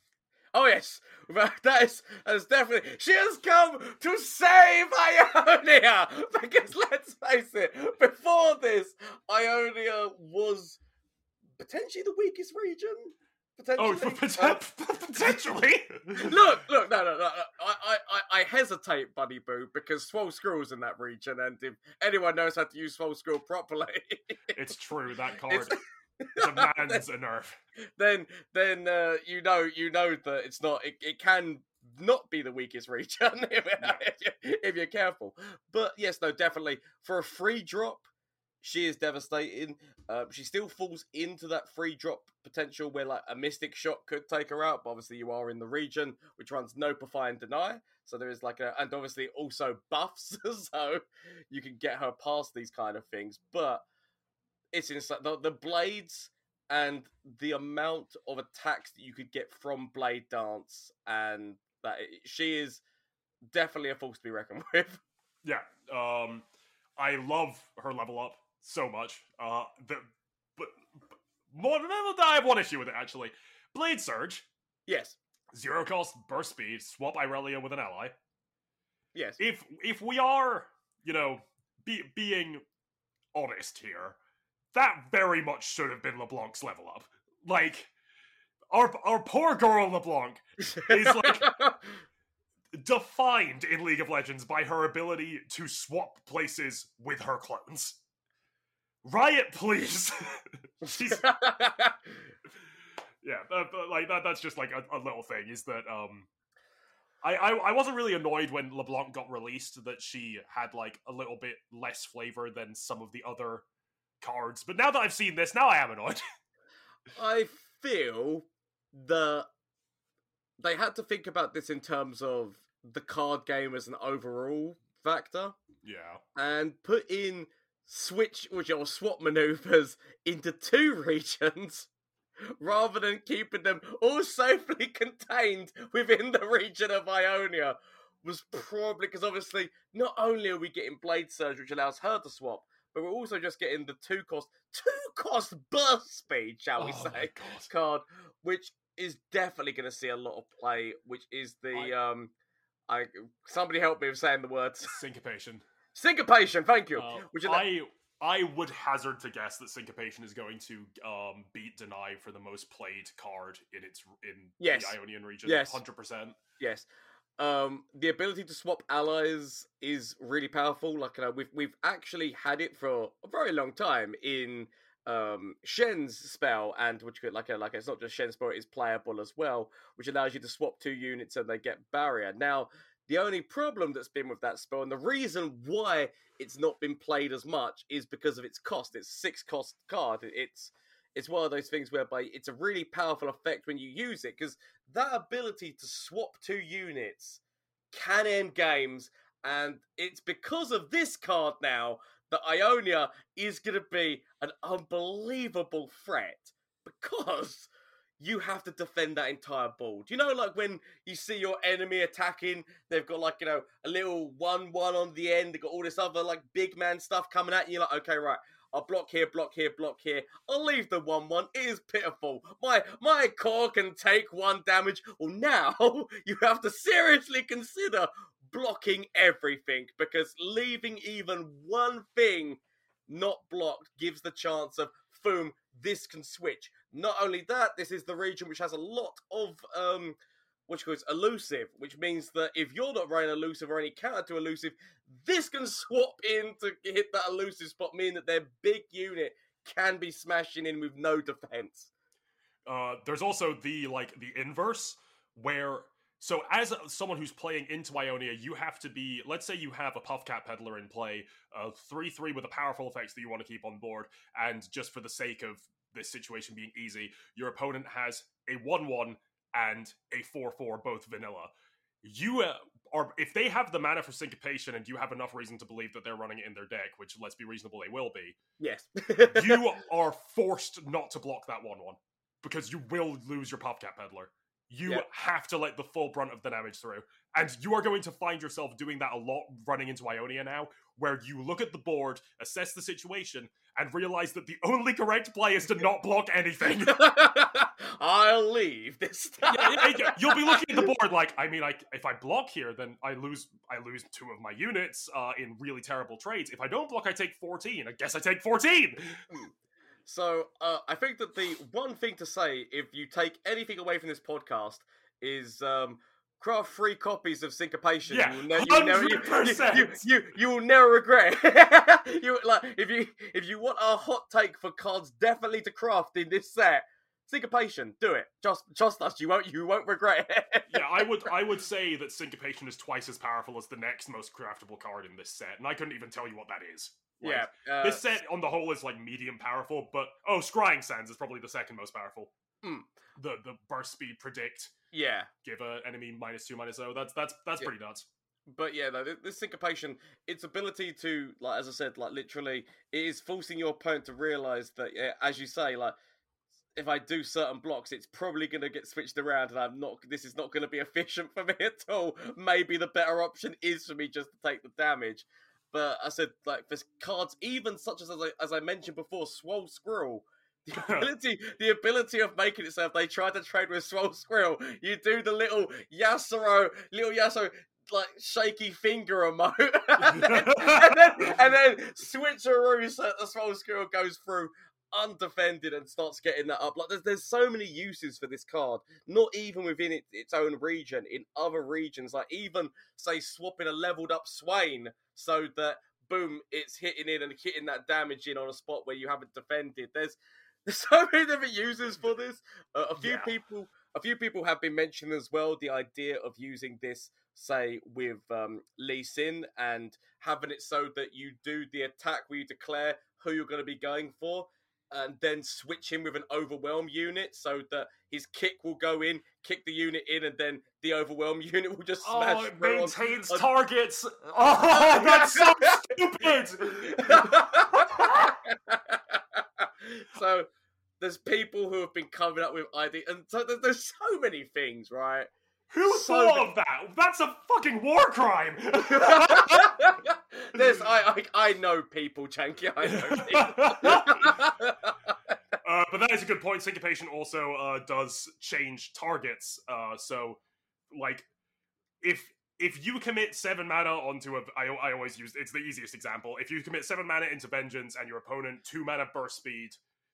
S3: Oh yes, that is that is definitely. She has come to save Ionia because let's face it, before this, Ionia was potentially the weakest region.
S2: oh,
S3: Potentially. Uh,
S2: potentially.
S3: look, look, no, no, no. I, I, I- hesitate, Buddy Boo, because Swole Squirrel's in that region, and if anyone knows how to use Swole Squirrel properly,
S2: it's true that card
S3: It's-
S2: demands a nerf.
S3: then then uh, you know you know that it's not. It, it can not be the weakest region if,
S2: Yeah.
S3: if, you, you're careful. But yes, no, definitely for a free drop, she is devastating. Um, she still falls into that free drop potential where like a mystic shot could take her out. But obviously, you are in the region which runs Nopeify and Deny, so there is like a and obviously also buffs, so you can get her past these kind of things. But it's insane. The, the blades and the amount of attacks that you could get from Blade Dance, and that she is definitely a force to be reckoned with.
S2: Yeah. Um, I love her level up so much. Uh, the but, but more, than I have one issue with it actually. Blade Surge,
S3: yes,
S2: zero cost burst speed, swap Irelia with an ally.
S3: yes.
S2: If if we are, you know, be, being honest here, that very much should have been LeBlanc's level up. Like our our poor girl LeBlanc is like- defined in League of Legends by her ability to swap places with her clones. Riot, please. She's yeah, like that. That's just like a, a little thing. Is that um, I, I I wasn't really annoyed when LeBlanc got released that she had like a little bit less flavor than some of the other cards. But now that I've seen this, now I am annoyed.
S3: I feel that they had to think about this in terms of the card game as an overall factor.
S2: yeah,
S3: and put in switch which or swap maneuvers into two regions rather than keeping them all safely contained within the region of Ionia was probably because obviously not only are we getting Blade Surge, which allows her to swap, but we're also just getting the two cost two cost burst speed, shall we
S2: Oh
S3: say, card, which is definitely going to see a lot of play. Which is the um, I somebody help me with saying the words
S2: Syncopation.
S3: syncopation. Thank you.
S2: Uh,
S3: which
S2: I I would hazard to guess that syncopation is going to um, beat deny for the most played card in its in
S3: Yes.
S2: the Ionian region.
S3: Yes.
S2: hundred percent.
S3: Yes. Um, the ability to swap allies is really powerful. Like you know, we've we've actually had it for a very long time in um Shen's spell, and which could like like it's not just Shen's spell, it is playable as well, which allows you to swap two units and they get barrier. Now, the only problem that's been with that spell, and the reason why it's not been played as much, is because of its cost. It's six cost card. It's it's one of those things whereby it's a really powerful effect when you use it because that ability to swap two units can end games, and it's because of this card now that Ionia is going to be an unbelievable threat because you have to defend that entire board. You know, like when you see your enemy attacking, they've got like, you know, a little 1 1 on the end, they've got all this other like big man stuff coming at you. You're like, okay, right. I'll block here, block here, block here. I'll leave the one one. It is pitiful. My my core can take one damage. Well, now you have to seriously consider blocking everything because leaving even one thing not blocked gives the chance of boom. This can switch. Not only that, this is the region which has a lot of um, which goes elusive, which means that if you're not running elusive or any counter to elusive, this can swap in to hit that elusive spot, meaning that their big unit can be smashing in with no defense.
S2: Uh, there's also the like the inverse where so as someone who's playing into Ionia, you have to be. Let's say you have a Puffcap Peddler in play, a three-three with a powerful effects that you want to keep on board, and just for the sake of this situation being easy, your opponent has a one-one and a four-four, both vanilla. You uh, are if they have the mana for syncopation, and you have enough reason to believe that they're running it in their deck, which let's be reasonable, they will be.
S3: Yes.
S2: You are forced not to block that one-one because you will lose your Puffcap Peddler. You
S3: Yep.
S2: have to let the full brunt of the damage through. And you are going to find yourself doing that a lot running into Ionia now, where you look at the board, assess the situation, and realize that the only correct play is to not block anything.
S3: I'll leave this time.
S2: yeah, yeah. You'll be looking at the board like, I mean, I, if I block here, then I lose I lose two of my units uh, in really terrible trades. If I don't block, I take 14. I guess I take 14!
S3: So uh, I think that the one thing to say, if you take anything away from this podcast, is um, craft free copies of Syncopation.
S2: Yeah,
S3: you will, ne- you never, you, you,
S2: 100%.
S3: you, will never regret. you like if you if you want a hot take for cards definitely to craft in this set. Syncopation, do it. Just trust us. You won't. You won't regret it.
S2: yeah, I would I would say that syncopation is twice as powerful as the next most craftable card in this set, and I couldn't even tell you what that is. Like,
S3: yeah. Uh,
S2: this set on the whole is like medium powerful, but oh, Scrying Sands is probably the second most powerful.
S3: Hmm.
S2: The the burst speed predict
S3: yeah.
S2: give a enemy minus two minus oh. That's that's that's
S3: Yeah.
S2: pretty nuts.
S3: But yeah, no, this syncopation, its ability to, like, as I said, like, literally, it is forcing your opponent to realize that, yeah, as you say, like, if I do certain blocks, it's probably going to get switched around, and I'm not. This is not going to be efficient for me at all. Maybe the better option is for me just to take the damage. But I said, like, for cards, even such as as I, as I mentioned before, Swole Squirrel. The ability, the ability of making it so if they try to trade with Swole Squirrel, you do the little Yasuro, little Yasuo like shaky finger emote, and, then, and then and then switcheroo so that the Swole Squirrel goes through undefended and starts getting that up. Like there's there's so many uses for this card, not even within it, its own region, in other regions, like even say swapping a leveled up Swain so that boom, it's hitting in and hitting that damage in on a spot where you haven't defended. There's there's so many different uses for this. Uh, a few
S2: Yeah.
S3: people, a few people have been mentioning as well the idea of using this, say, with um, Lee Sin and having it so that you do the attack where you declare who you're going to be going for, and then switch him with an overwhelm unit so that his kick will go in, kick the unit in, and then the overwhelm unit will just smash.
S2: Oh, it maintains
S3: on-
S2: targets. Oh, that's so stupid.
S3: so there's people who have been coming up with ideas, and so there's, so many things, right?
S2: Who
S3: So
S2: thought
S3: good.
S2: of that? That's a fucking war crime.
S3: there's I, I I know people, Jankie. I know people.
S2: Uh, but that is a good point. Syncopation also uh, does change targets. Uh, so, like, if if you commit seven mana onto a, I, I always use it's the easiest example. If you commit seven mana into Vengeance and your opponent two mana burst speed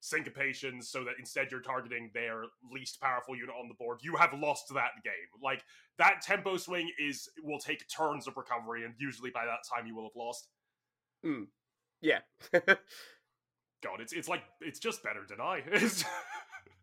S2: syncopation, so that instead you're targeting their least powerful unit on the board, you have lost that game. Like that tempo swing is will take turns of recovery, and usually by that time you will have lost. Hmm.
S3: yeah.
S2: God, it's it's like it's just better deny.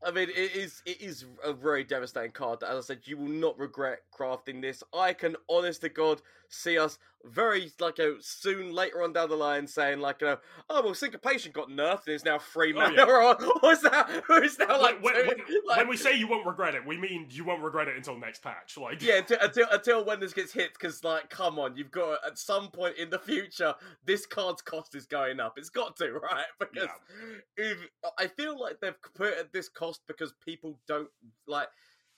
S3: I mean, it is it is a very devastating card. That, as I said, you will not regret crafting this. I can, honest to God, see us very like uh, soon later on down the line saying like, you know oh well, syncopation got nerfed and is now free
S2: Oh,
S3: mana,
S2: yeah.
S3: or, or is now or is now like,
S2: when, when-
S3: like-
S2: when we say you won't regret it, we mean you won't regret it until next patch. Like,
S3: yeah, until, until until when this gets hit, because like, come on, you've got at some point in the future, this card's cost is going up. It's got to, right? Because if I feel like they've put it at this cost because people don't like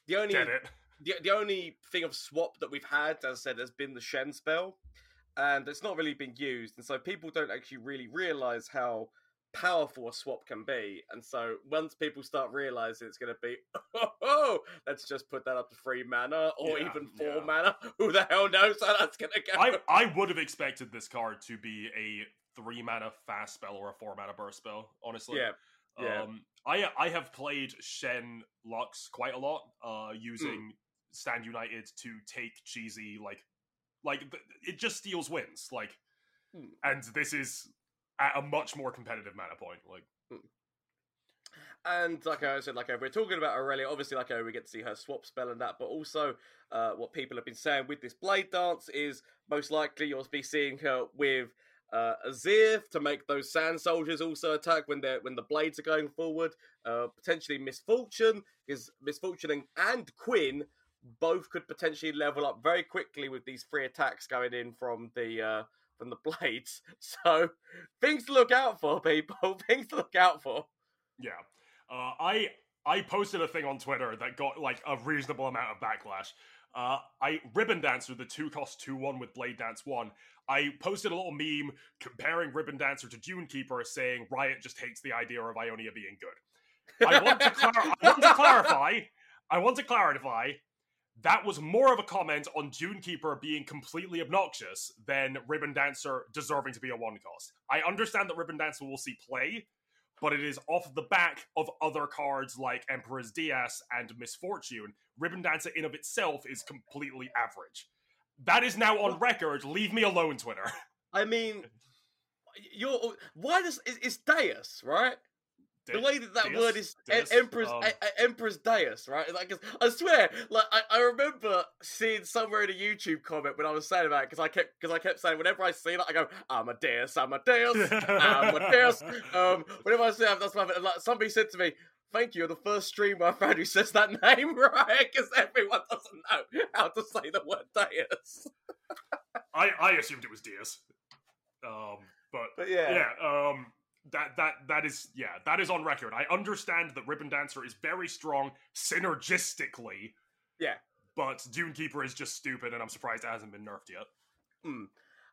S3: the only
S2: get it.
S3: The, the only thing of swap that we've had, as I said, has been the Shen spell, and it's not really been used, and so people don't actually really realize how powerful a swap can be. And so once people start realizing it's going to be, oh, let's just put that up to three mana or
S2: Yeah,
S3: even four
S2: yeah.
S3: mana. Who the hell knows how that's going to go?
S2: I I would have expected this card to be a three mana fast spell or a four mana burst spell. Honestly,
S3: yeah, yeah.
S2: Um, I I have played Shen Lux quite a lot, uh, using Stand United to take cheesy like like it just steals wins like,
S3: Hmm.
S2: and this is at a much more competitive mana point. Like,
S3: And like I said, like we're talking about Irelia, obviously, like uh, we get to see her swap spell and that, but also uh, what people have been saying with this blade dance is most likely you'll be seeing her with uh, Azir to make those sand soldiers also attack when they're when the blades are going forward. Uh, potentially Miss Fortune is Miss Fortune and, and Quinn both could potentially level up very quickly with these free attacks going in from the uh, from the blades. So things to look out for, people. Things to look out for.
S2: yeah, uh, I I posted a thing on Twitter that got like a reasonable amount of backlash. Uh, I Ribbon Dancer, the two cost two one with Blade Dance one. I posted a little meme comparing Ribbon Dancer to Dune Keeper, saying Riot just hates the idea of Ionia being good. I want to, clar- I want to clarify. I want to clarify. That was more of a comment on Dune Keeper being completely obnoxious than Ribbon Dancer deserving to be a one cost. I understand that Ribbon Dancer will see play, but it is off the back of other cards like Emperor's Diaz and Miss Fortune. Ribbon Dancer in of itself is completely average. That is now on record. Leave me alone, Twitter.
S3: I mean, you're why does it's, it's Deus, right? The way that that
S2: Deus?
S3: word is e-
S2: Deus?
S3: Emperor's
S2: Um,
S3: e- e- Deus, right? Like, I swear, like I, I remember seeing somewhere in a YouTube comment when I was saying about it because I kept because I kept saying whenever I see that I go I'm a Deus, I'm a Deus, I'm a Deus. Um, whenever I see that, that's my like somebody said to me. Thank you. You're the first streamer I've found who says that name right because everyone doesn't know how to say the word Deus.
S2: I, I assumed it was Diaz. Um, but
S3: But
S2: yeah, yeah, um, that that that is yeah, that is on record. I understand that Ribbon Dancer is very strong synergistically.
S3: Yeah.
S2: But Dune Keeper is just stupid, and I'm surprised it hasn't been nerfed yet.
S3: Hmm.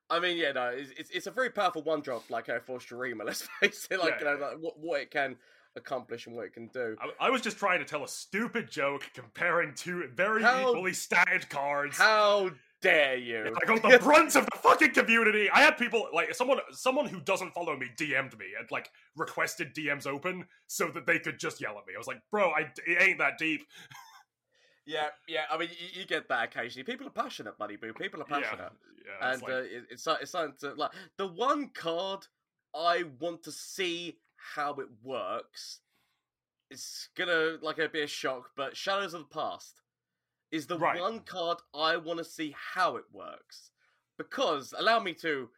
S3: I mean, yeah, no, it's, it's, it's a very powerful one drop, like uh, for Shurima. Let's face it, like
S2: Yeah,
S3: you know, like, what, what it can accomplish and what it can do.
S2: I, I was just trying to tell a stupid joke comparing two very
S3: How-
S2: equally statted cards.
S3: How dare you?
S2: I got the brunt of the fucking community. I had people like someone someone who doesn't follow me DM'd me and like requested DMs open so that they could just yell at me. I was like, bro, I, it ain't that deep.
S3: yeah, yeah. I mean, you, you get that occasionally. People are passionate, buddy boo. People are passionate,
S2: yeah. It's
S3: and
S2: like,
S3: uh, it, it's it's something to like. The one card I want to see how it works. It's gonna like a be a shock, but Shadows of the Past is the
S2: Right.
S3: one card I want to see how it works. Because allow me to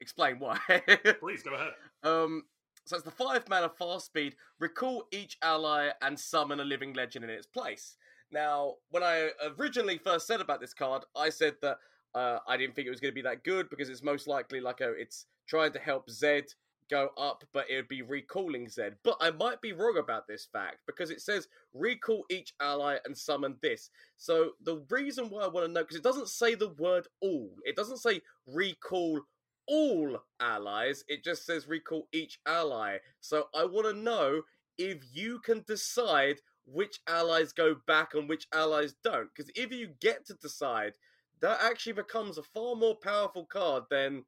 S3: explain why.
S2: please go ahead.
S3: um, so it's the five mana fast speed. Recall each ally and summon a living legend in its place. Now, when I originally first said about this card, I said that uh, I didn't think it was going to be that good because it's most likely like a, it's trying to help Zed go up, but it would be recalling Zed. But I might be wrong about this fact because it says recall each ally and summon this. So the reason why I want to know because it doesn't say the word all. It doesn't say recall all allies. It just says recall each ally. So I want to know if you can decide which allies go back and which allies don't. Because if you get to decide, that actually becomes a far more powerful card than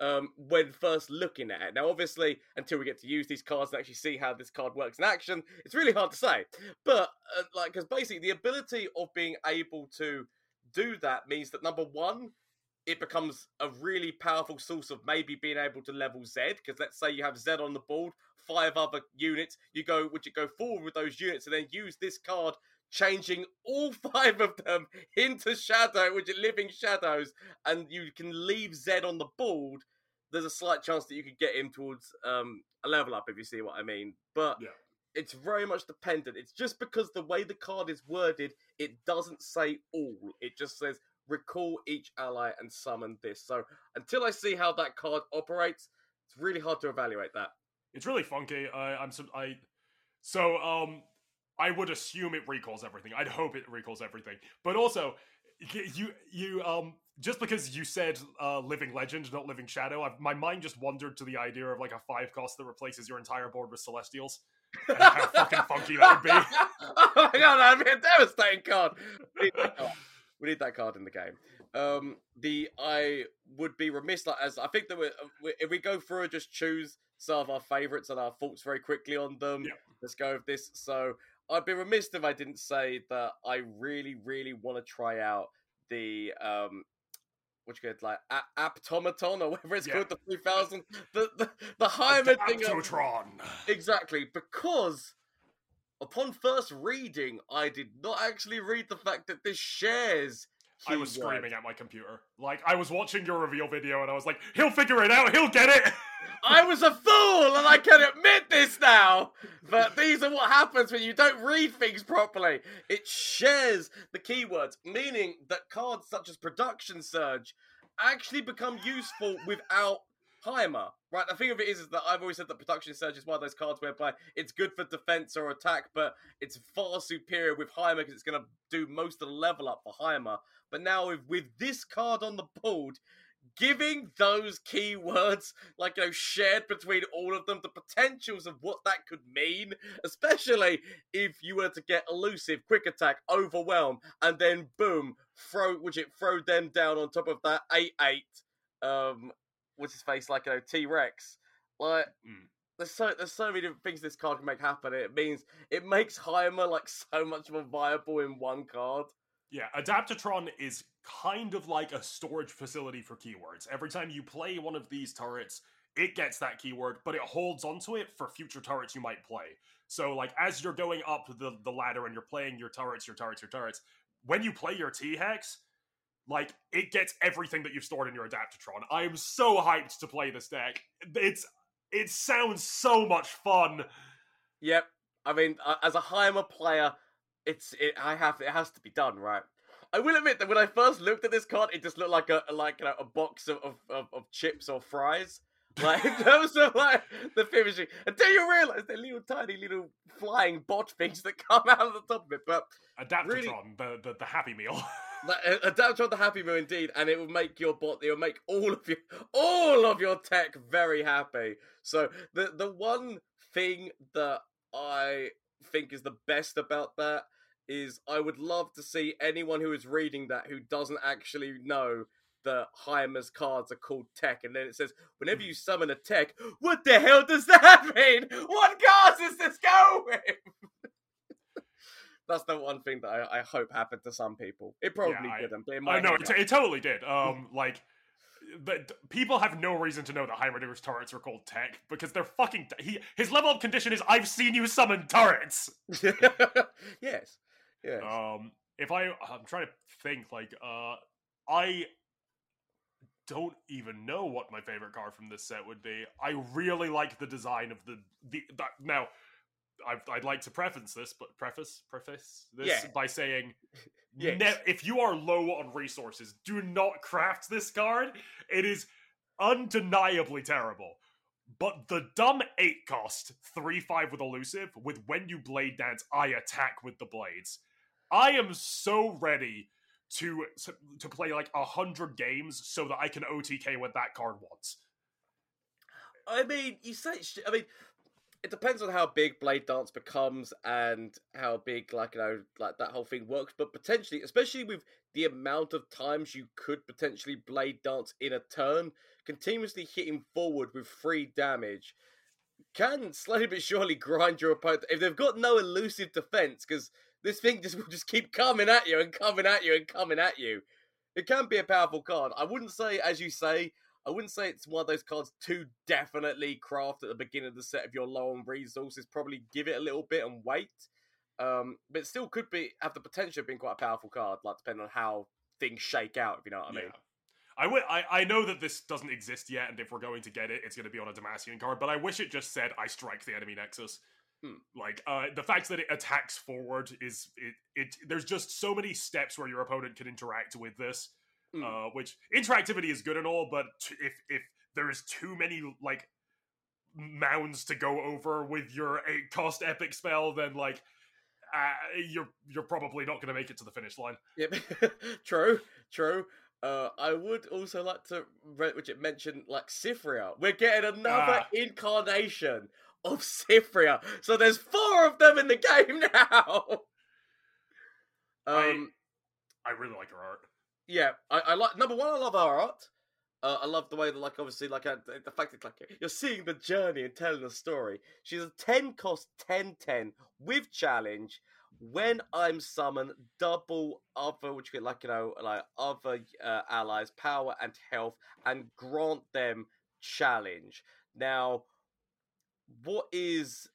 S3: um, when first looking at it. Now, obviously, until we get to use these cards and actually see how this card works in action, it's really hard to say. But uh, like, because basically the ability of being able to do that means that number one, it becomes a really powerful source of maybe being able to level Zed. Because let's say you have Zed on the board, five other units, you go, would you go forward with those units and then use this card changing all five of them into shadow, which are living shadows, and you can leave Zed on the board, there's a slight chance that you could get him towards um, a level up, if you see what I mean. But
S2: Yeah.
S3: it's very much dependent. It's just because the way the card is worded, it doesn't say all. It just says recall each ally and summon this. So until I see how that card operates, it's really hard to evaluate that.
S2: It's really funky. I, I'm I. So um, I would assume it recalls everything. I'd hope it recalls everything. But also, you you um just because you said uh living legend, not living shadow, I've, my mind just wandered to the idea of like a five cost that replaces your entire board with celestials. And how fucking funky that would be.
S3: oh my god, that'd be a devastating card. We need that card, need that card in the game. Um, the I would be remiss, like as I think that we, we, if we go through and just choose some of our favourites and our thoughts very quickly on them. Let's go with this. So I'd be remiss if I didn't say that I really, really want to try out the um. What you get like a- Aptomaton or whatever it's
S2: Yeah.
S3: called, the three thousand, the the the Heimer thing.
S2: Aptotron.
S3: Exactly, because upon first reading, I did not actually read the fact that this shares.
S2: I was screaming at my computer. Like I was watching your reveal video and I was like, he'll figure it out, he'll get it.
S3: I was a fool, and I can admit this now. But these are what happens when you don't read things properly. It shares the keywords, meaning that cards such as Production Surge actually become useful without Heimer. Right, the thing of it is, is that I've always said that Production Surge is one of those cards whereby it's good for defense or attack, but it's far superior with Heimer because it's going to do most of the level up for Heimer. But now with, with this card on the board, giving those keywords like you know shared between all of them the potentials of what that could mean especially if you were to get elusive quick attack overwhelm and then boom throw would it throw them down on top of that 8-8 um what's his face like you know t-rex like
S2: Mm.
S3: there's so there's so many different things this card can make happen it means it makes Heimer like so much more viable in one card
S2: Yeah, Adaptatron is kind of like a storage facility for keywords. Every time you play one of these turrets, it gets that keyword, but it holds onto it for future turrets you might play. So, like, as you're going up the, the ladder and you're playing your turrets, your turrets, your turrets, when you play your T Hex, like, it gets everything that you've stored in your Adaptatron. I am so hyped to play this deck. It's it sounds so much fun.
S3: Yep. I mean, as a Heimer player, it's it. I have it has to be done right. I will admit that when I first looked at this card, it just looked like a like you know, a box of, of, of, of chips or fries. Like in terms of like the finishing, until you realise they're little tiny little flying bot things that come out of the top of it. But
S2: Adaptatron,
S3: Really-
S2: the, the the Happy Meal.
S3: like, uh, adapt on the Happy Meal indeed, and it will make your bot. It will make all of your all of your tech very happy. So the the one thing that I think is the best about that is I would love to see anyone who is reading that who doesn't actually know that Heimer's cards are called tech, and then it says whenever you summon a tech, what the hell does that mean? What cards is this go with? That's the one thing that I, I hope happened to some people. It probably
S2: I-
S3: didn't, but it
S2: I
S3: might.
S2: know
S3: have
S2: it, it totally did. Um, like, but people have no reason to know that Heimerdinger's turrets are called tech because they're fucking. He his level of condition is I've seen you summon turrets.
S3: yes. Yes.
S2: Um, if I I'm trying to think like uh I don't even know what my favorite card from this set would be. I really like the design of the the, the now. I'd, I'd like to preface this, but preface preface this
S3: Yeah.
S2: by saying,
S3: Yes.
S2: ne- if you are low on resources, do not craft this card. It is undeniably terrible. But the dumb 8 cost 3 5 with elusive, with when you blade dance, I attack with the blades. I am so ready to to play like a hundred games so that I can OTK with that card once.
S3: I mean, you say, I mean, it depends on how big Blade Dance becomes and how big, like you know, like that whole thing works. But potentially, especially with the amount of times you could potentially Blade Dance in a turn, continuously hitting forward with free damage can slowly but surely grind your opponent. If they've got no elusive defense, because this thing just will just keep coming at you and coming at you and coming at you. It can be a powerful card. I wouldn't say, as you say, I wouldn't say it's one of those cards to definitely craft at the beginning of the set if you're low on resources. Probably give it a little bit and wait. Um, but still could be have the potential of being quite a powerful card, like depending on how things shake out. If you know what I mean.
S2: Yeah. I, w- I, I know that this doesn't exist yet, and if we're going to get it, it's going to be on a Demacian card. But I wish it just said I strike the enemy nexus.
S3: Hmm.
S2: Like uh, the fact that it attacks forward is it, it. There's just so many steps where your opponent can interact with this,
S3: Hmm.
S2: uh, which interactivity is good and all, but t- if if there is too many like mounds to go over with your eight cost epic spell, then like uh, you're you're probably not going to make it to the finish line.
S3: Yep, true, true. Uh, I would also like to, which it mentioned, like Cithria. We're getting another
S2: Ah.
S3: incarnation of Cithria. So there's four of them in the game now.
S2: I-
S3: Um,
S2: I really like her art.
S3: yeah, I, I like number one. I love her art. Uh, I love the way that, like, obviously, like, uh, the fact that, like, you're seeing the journey and telling the story. She's a 10 cost 10 10 with challenge. When I'm summoned, double other, which you get, like, you know, like, other uh, allies' power and health and grant them challenge. Now, what is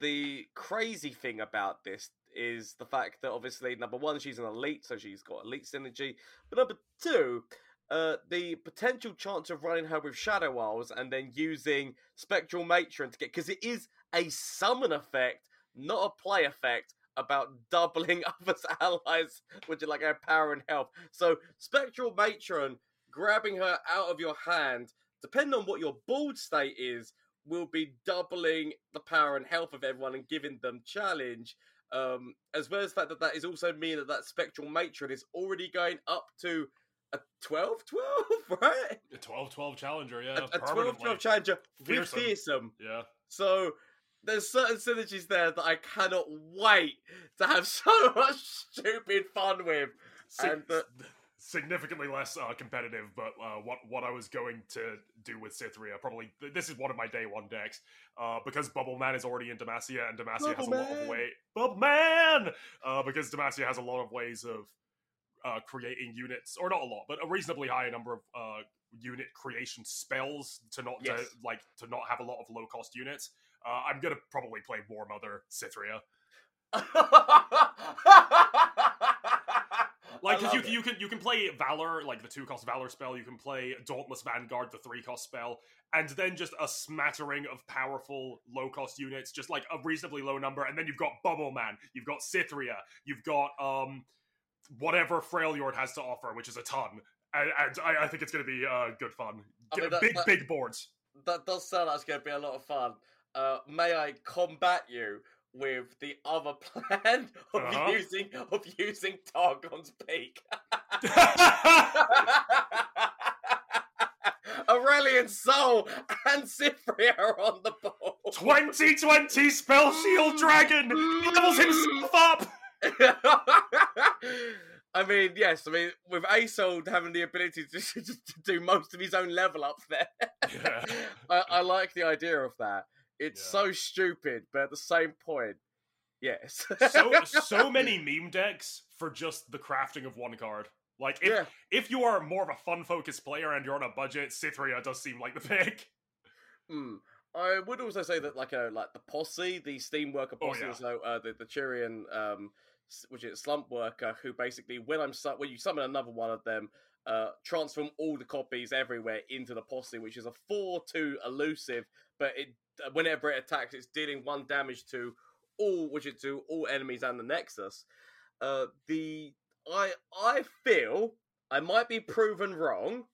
S3: the crazy thing about this is the fact that obviously number one she's an elite so she's got elite synergy. But number two uh, the potential chance of running her with shadow isles and then using spectral matron to get because it is a summon effect not a play effect about doubling others allies which are like her power and health. So spectral matron grabbing her out of your hand depending on what your board state is will be doubling the power and health of everyone and giving them challenge. Um, as well as the fact that that is also mean that that spectral matron is already going up to a 12 12, right?
S2: A 12 12 challenger, yeah.
S3: A, a 12 12 challenger with
S2: Fearsome.
S3: fearsome.
S2: Yeah.
S3: So there's certain synergies there that I cannot wait to have so much stupid fun with. And, uh,
S2: significantly less uh, competitive, but uh, what what I was going to do with Cithria, probably th- this is one of my day one decks, uh, because Bubble Man is already in Demacia, and Demacia has a
S3: Bubble
S2: lot of
S3: Man!
S2: way. Bubble Man, uh, because Demacia has a lot of ways of uh, creating units, or not a lot, but a reasonably high number of uh, unit creation spells to not to, like to not have a lot of low cost units. Uh, I'm gonna probably play War Mother Cithria. Like, because you,
S3: it.
S2: you can you can play Valor, like the two cost Valor spell. You can play Dauntless Vanguard, the three cost spell, and then just a smattering of powerful low cost units, just like a reasonably low number. And then you've got Bubble Man, you've got Cithria, you've got um whatever Freljord has to offer, which is a ton. And, and I, I think it's going to be uh, good fun.
S3: I mean, that-
S2: big
S3: that-
S2: big boards.
S3: that does sound like it's going to be a lot of fun. Uh, may I combat you with the other plan of
S2: Uh-huh.
S3: using of using Targon's Peak? Aurelion Sol and Cithria are on the board.
S2: 2020 Spell Shield Dragon levels himself up.
S3: I mean, yes. I mean, with Asold having the ability to, to, to do most of his own level up there,
S2: Yeah.
S3: I, I like the idea of that. It's
S2: Yeah.
S3: so stupid, but at the same point, yes.
S2: so so many meme decks for just the crafting of one card. Like if
S3: yeah,
S2: if you are more of a fun focused player and you're on a budget, Cithria does seem like the pick.
S3: mm. I would also say that like a like the posse, the steam worker
S2: Oh,
S3: posse,
S2: yeah.
S3: so uh, the the Tyrian, um, which is slump worker, who basically when I'm su- when you summon another one of them, uh, transform all the copies everywhere into the posse, which is a four two elusive, but it uh, whenever it attacks, it's dealing one damage to all, which is to all enemies and the Nexus. Uh, the I I feel I might be proven wrong,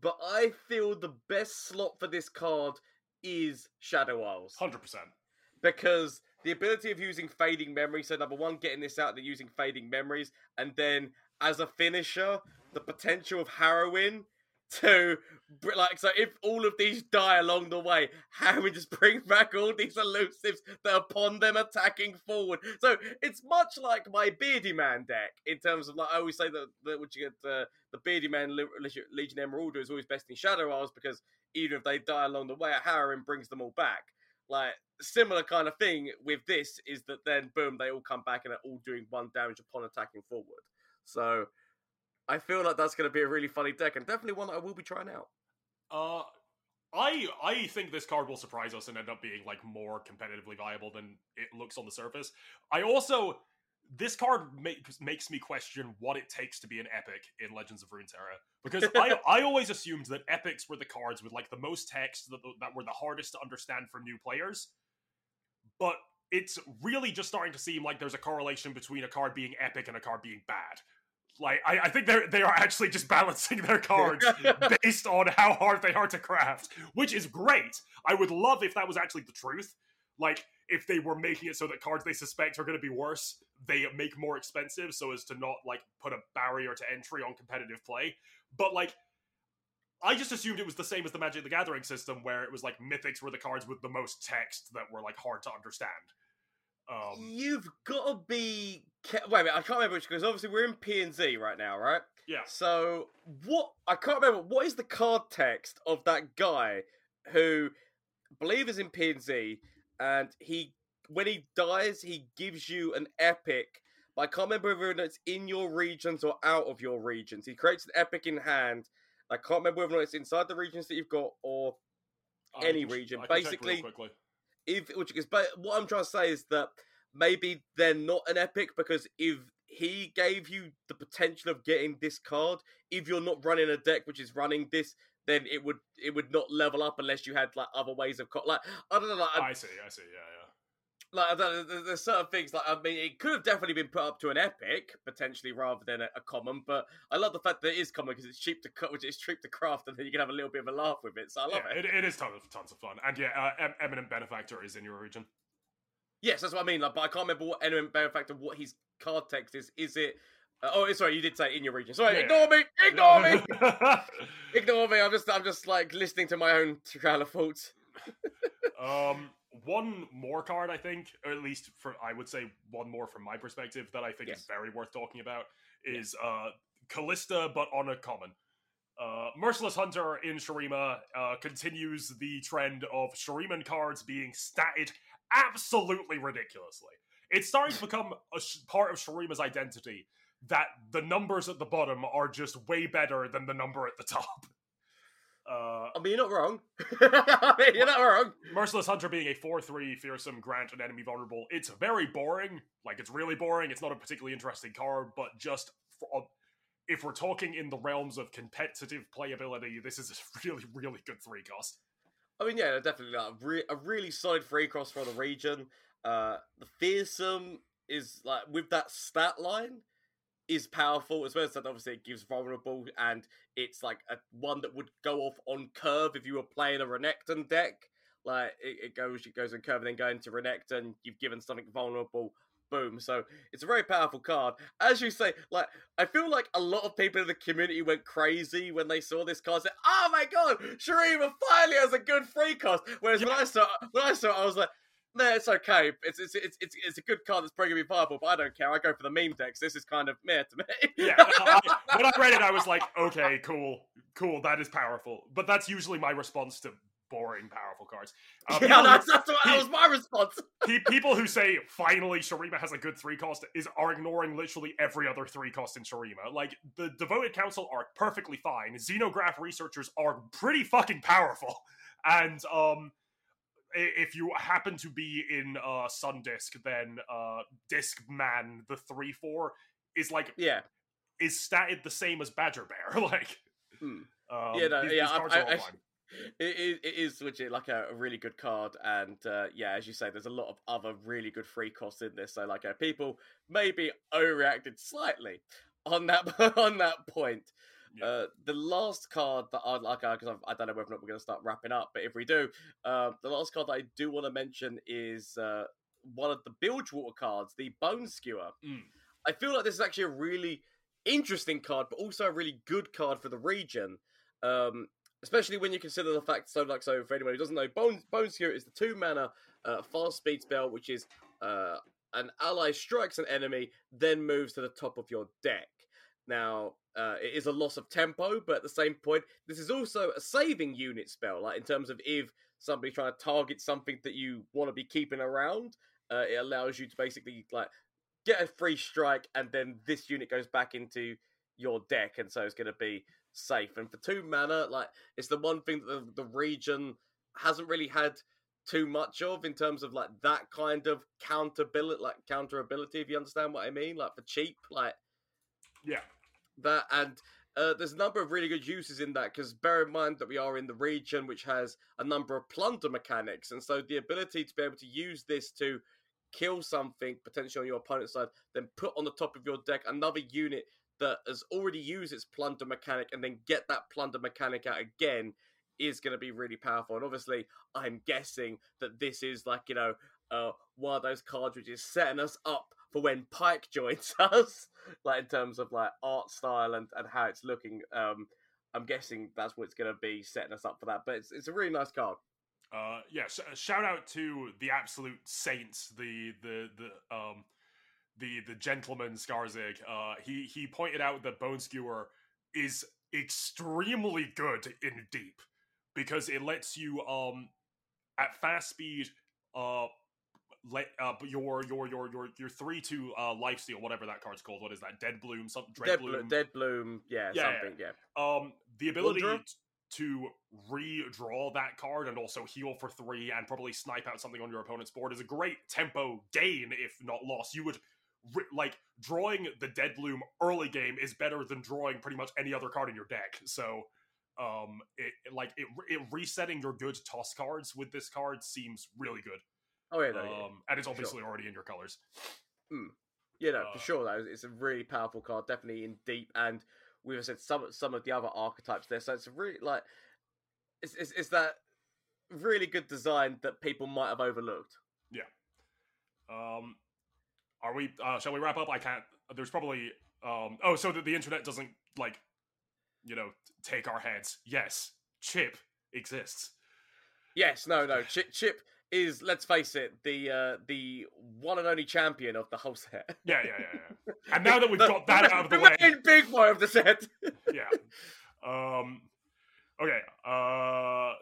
S3: but I feel the best slot for this card is Shadow Isles.
S2: Hundred percent.
S3: Because the ability of using fading memories, so number one, getting this out, they're using fading memories, and then as a finisher, the potential of Harrowing to like so if all of these die along the way harrowing just brings back all these elusives that upon them attacking forward. So it's much like my beardy man deck in terms of like i always say that, that you get uh, the beardy man legion emeraldo is always best in shadow isles because even if they die along the way harrowing brings them all back. Like similar kind of thing with this is that then boom they all come back and are all doing one damage upon attacking forward. So I feel like that's going to be a really funny deck, and definitely one that I will be trying out.
S2: Uh, I I think this card will surprise us and end up being like more competitively viable than it looks on the surface. I also this card makes makes me question what it takes to be an epic in Legends of Runeterra because I I always assumed that epics were the cards with like the most text that that were the hardest to understand for new players, but it's really just starting to seem like there's a correlation between a card being epic and a card being bad. Like I, I think they're they are actually just balancing their cards based on how hard they are to craft, which is great. I would love if that was actually the truth. Like if they were making it so that cards they suspect are going to be worse, they make more expensive so as to not like put a barrier to entry on competitive play. But like I just assumed it was the same as the Magic the Gathering system where it was like mythics were the cards with the most text that were like hard to understand.
S3: Um, You've got to be. Wait a minute, I can't remember which because obviously we're in P and Z right now, right?
S2: Yeah.
S3: So what? I can't remember what is the card text of that guy who I believe is in P and Z, and he when he dies he gives you an epic. But I can't remember whether it's in your regions or out of your regions. He creates an epic in hand. I can't remember whether it's inside the regions that you've got or any region. Basically, if which is but what I'm trying to say is that maybe they're not an epic because if he gave you the potential of getting this card, if you're not running a deck which is running this, then it would it would not level up unless you had like other ways of co- like I don't know. Like,
S2: I see, I see, yeah, yeah.
S3: Like there's certain things like I mean it could have definitely been put up to an epic potentially rather than a, a common, but I love the fact that it is common because it's cheap to cut, which is cheap to craft, and then you can have a little bit of a laugh with it. So I love
S2: yeah, it. it. It is tons of tons of fun, and yeah, uh, eminent benefactor is in your region.
S3: Yes, that's what I mean. Like, but I can't remember what eminent benefactor what his card text is. Is it? Uh, oh, sorry, you did say in your region. Sorry, yeah. ignore me, ignore me, ignore me. I'm just, I'm just like listening to my own trail of thoughts.
S2: um, one more card, I think, or at least for I would say one more from my perspective that I think yes. is very worth talking about is yes. uh Kalista, but on a common. Uh, Merciless Hunter in Shurima uh, continues the trend of Shuriman cards being statted absolutely ridiculously. It's starting to become a sh- part of Shurima's identity that the numbers at the bottom are just way better than the number at the top.
S3: Uh, I mean, you're not wrong. I mean, you're not wrong.
S2: Merciless Hunter being a 4 3 fearsome grant an enemy vulnerable. It's very boring. Like, it's really boring. It's not a particularly interesting card, but just for, uh, if we're talking in the realms of competitive playability, this is a really, really good three cost.
S3: I mean, yeah, definitely like, a, re- a really solid free cross for the region. Uh, the fearsome is like with that stat line is powerful as well as that obviously it gives vulnerable and it's like a one that would go off on curve if you were playing a Renekton deck. Like it, it goes it goes on curve and then going to Renekton, you've given something vulnerable, boom. So it's a very powerful card. As you say, like I feel like a lot of people in the community went crazy when they saw this card. Said, "Oh my god, Shurima finally has a good free cost." Whereas yeah. when I saw when I saw, it, I was like, no, it's okay. It's it's it's it's, it's a good card that's probably gonna be viable, but I don't care. I go for the meme decks. This is kind of meh to me.
S2: yeah, I, when I read it, I was like, okay, cool, cool. That is powerful. But that's usually my response to boring, powerful cards.
S3: Uh, yeah, that's, that's what, that was my response.
S2: people who say finally Shurima has a good three cost is are ignoring literally every other three cost in Shurima. Like the devoted council are perfectly fine. Xenograph researchers are pretty fucking powerful, and um if you happen to be in uh Sun Disc, then uh Disc Man, the three four, is like
S3: yeah,
S2: is statted the same as Badger Bear. like,
S3: hmm. um, yeah, no, these, yeah, these I, I, I, it, it is legit like a, a, really good card, and uh, yeah, as you say, there's a lot of other really good free costs in this. So like, uh, people maybe overreacted slightly on that on that point.
S2: Yeah.
S3: Uh, the last card that I'd like, because I don't know whether or not we're going to start wrapping up, but if we do, uh, the last card that I do want to mention is uh, one of the Bilgewater cards, the Bone Skewer.
S2: Mm.
S3: I feel like this is actually a really interesting card, but also a really good card for the region. Um, especially when you consider the fact, so like so, for anyone who doesn't know, Bone Bone Skewer is the two mana uh, fast speed spell, which is uh, an ally strikes an enemy, then moves to the top of your deck. Now, uh, it is a loss of tempo, but at the same point, this is also a saving unit spell. Like in terms of if somebody's trying to target something that you want to be keeping around, uh, it allows you to basically like get a free strike, and then this unit goes back into your deck, and so it's going to be safe. And for two mana, like it's the one thing that the, the region hasn't really had too much of in terms of like that kind of counterability, like counterability. If you understand what I mean, like for cheap, like
S2: Yeah.
S3: that and uh, there's a number of really good uses in that because bear in mind that we are in the region which has a number of plunder mechanics and so the ability to be able to use this to kill something potentially on your opponent's side then put on the top of your deck another unit that has already used its plunder mechanic and then get that plunder mechanic out again is going to be really powerful and obviously i'm guessing that this is like you know uh, one of those is setting us up for when Pyke joins us, like in terms of like art style and, and how it's looking. Um, I'm guessing that's what it's going to be setting us up for that. But it's it's a really nice card.
S2: Uh, yeah. Sh- shout out to the absolute saints, the the the um the the gentleman Skarzig. Uh, he he pointed out that Bone Skewer is extremely good in deep because it lets you um at fast speed uh let uh your your your your your three to uh life steal whatever that card's called what is that dead bloom something
S3: Dead
S2: bloom
S3: bloom, dead bloom, yeah,
S2: Yeah,
S3: something, yeah.
S2: um the ability to redraw that card and also heal for three and probably snipe out something on your opponent's board is a great tempo gain if not loss you would like drawing the dead bloom early game is better than drawing pretty much any other card in your deck so um it like it, it resetting your good toss cards with this card seems really good
S3: Oh yeah, no, yeah.
S2: um and it's
S3: sure.
S2: obviously already in your colors
S3: Yeah, no,
S2: Uh,
S3: for sure. Though it's a really powerful card, definitely in deep, and we've said some some of the other archetypes there. So it's really like it's it's, it's that really good design that people might have overlooked. Yeah.
S2: Um, are we? Uh, shall we wrap up? I can't. There's probably. Um. Oh, so that the internet doesn't like, you know, take our heads. Yes, Chip exists.
S3: Yes, no, no. Chip Chip is, let's face it, the uh, the one and only champion of the whole set.
S2: Yeah, yeah, yeah. yeah. And now that we've
S3: The-
S2: got that out of the
S3: the
S2: way,
S3: main big boy of the set.
S2: yeah. Um. Okay. Uh.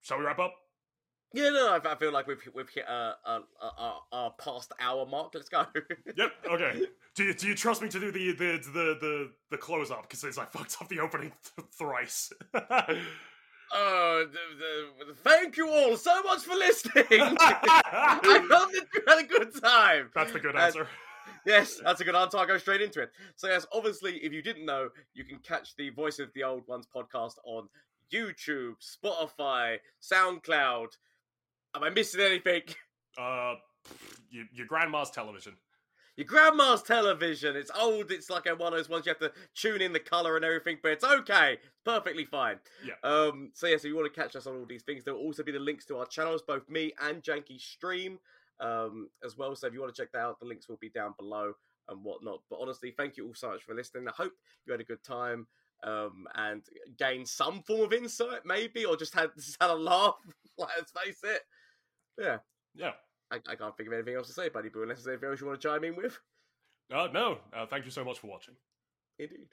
S2: Shall we wrap up?
S3: Yeah, no, I, I feel like we've we've hit uh, uh, uh, our, past hour mark. Let's go.
S2: Yep. Okay. Do you, do you trust me to do the the the the, the close up because I fucked up the opening th- thrice?
S3: Oh, the, the, thank you all so much for listening. I hope that you had a good time.
S2: That's the good answer.
S3: Yes, that's a good answer. I'll go straight into it. So, yes, obviously, if you didn't know, you can catch the Voice of the Old Ones podcast on YouTube, Spotify, SoundCloud. Am I missing anything?
S2: Uh, your, your grandma's television.
S3: Your grandma's television. It's old. It's like one of those ones you have to tune in the color and everything, but it's okay. Perfectly fine.
S2: Yeah.
S3: Um. So yes, if you want to catch us on all these things, there will also be the links to our channels, both me and Jankie Stream, um, as well. So if you want to check that out, the links will be down below and whatnot. But honestly, thank you all so much for listening. I hope you had a good time. Um, and gained some form of insight, maybe, or just had just had a laugh. let's face it. Yeah,
S2: Yeah.
S3: I, I can't think of anything else to say, Buddy Boo, unless there's anything else you want to chime in with.
S2: Uh, no. Uh, thank you so much for watching.
S3: Indeed.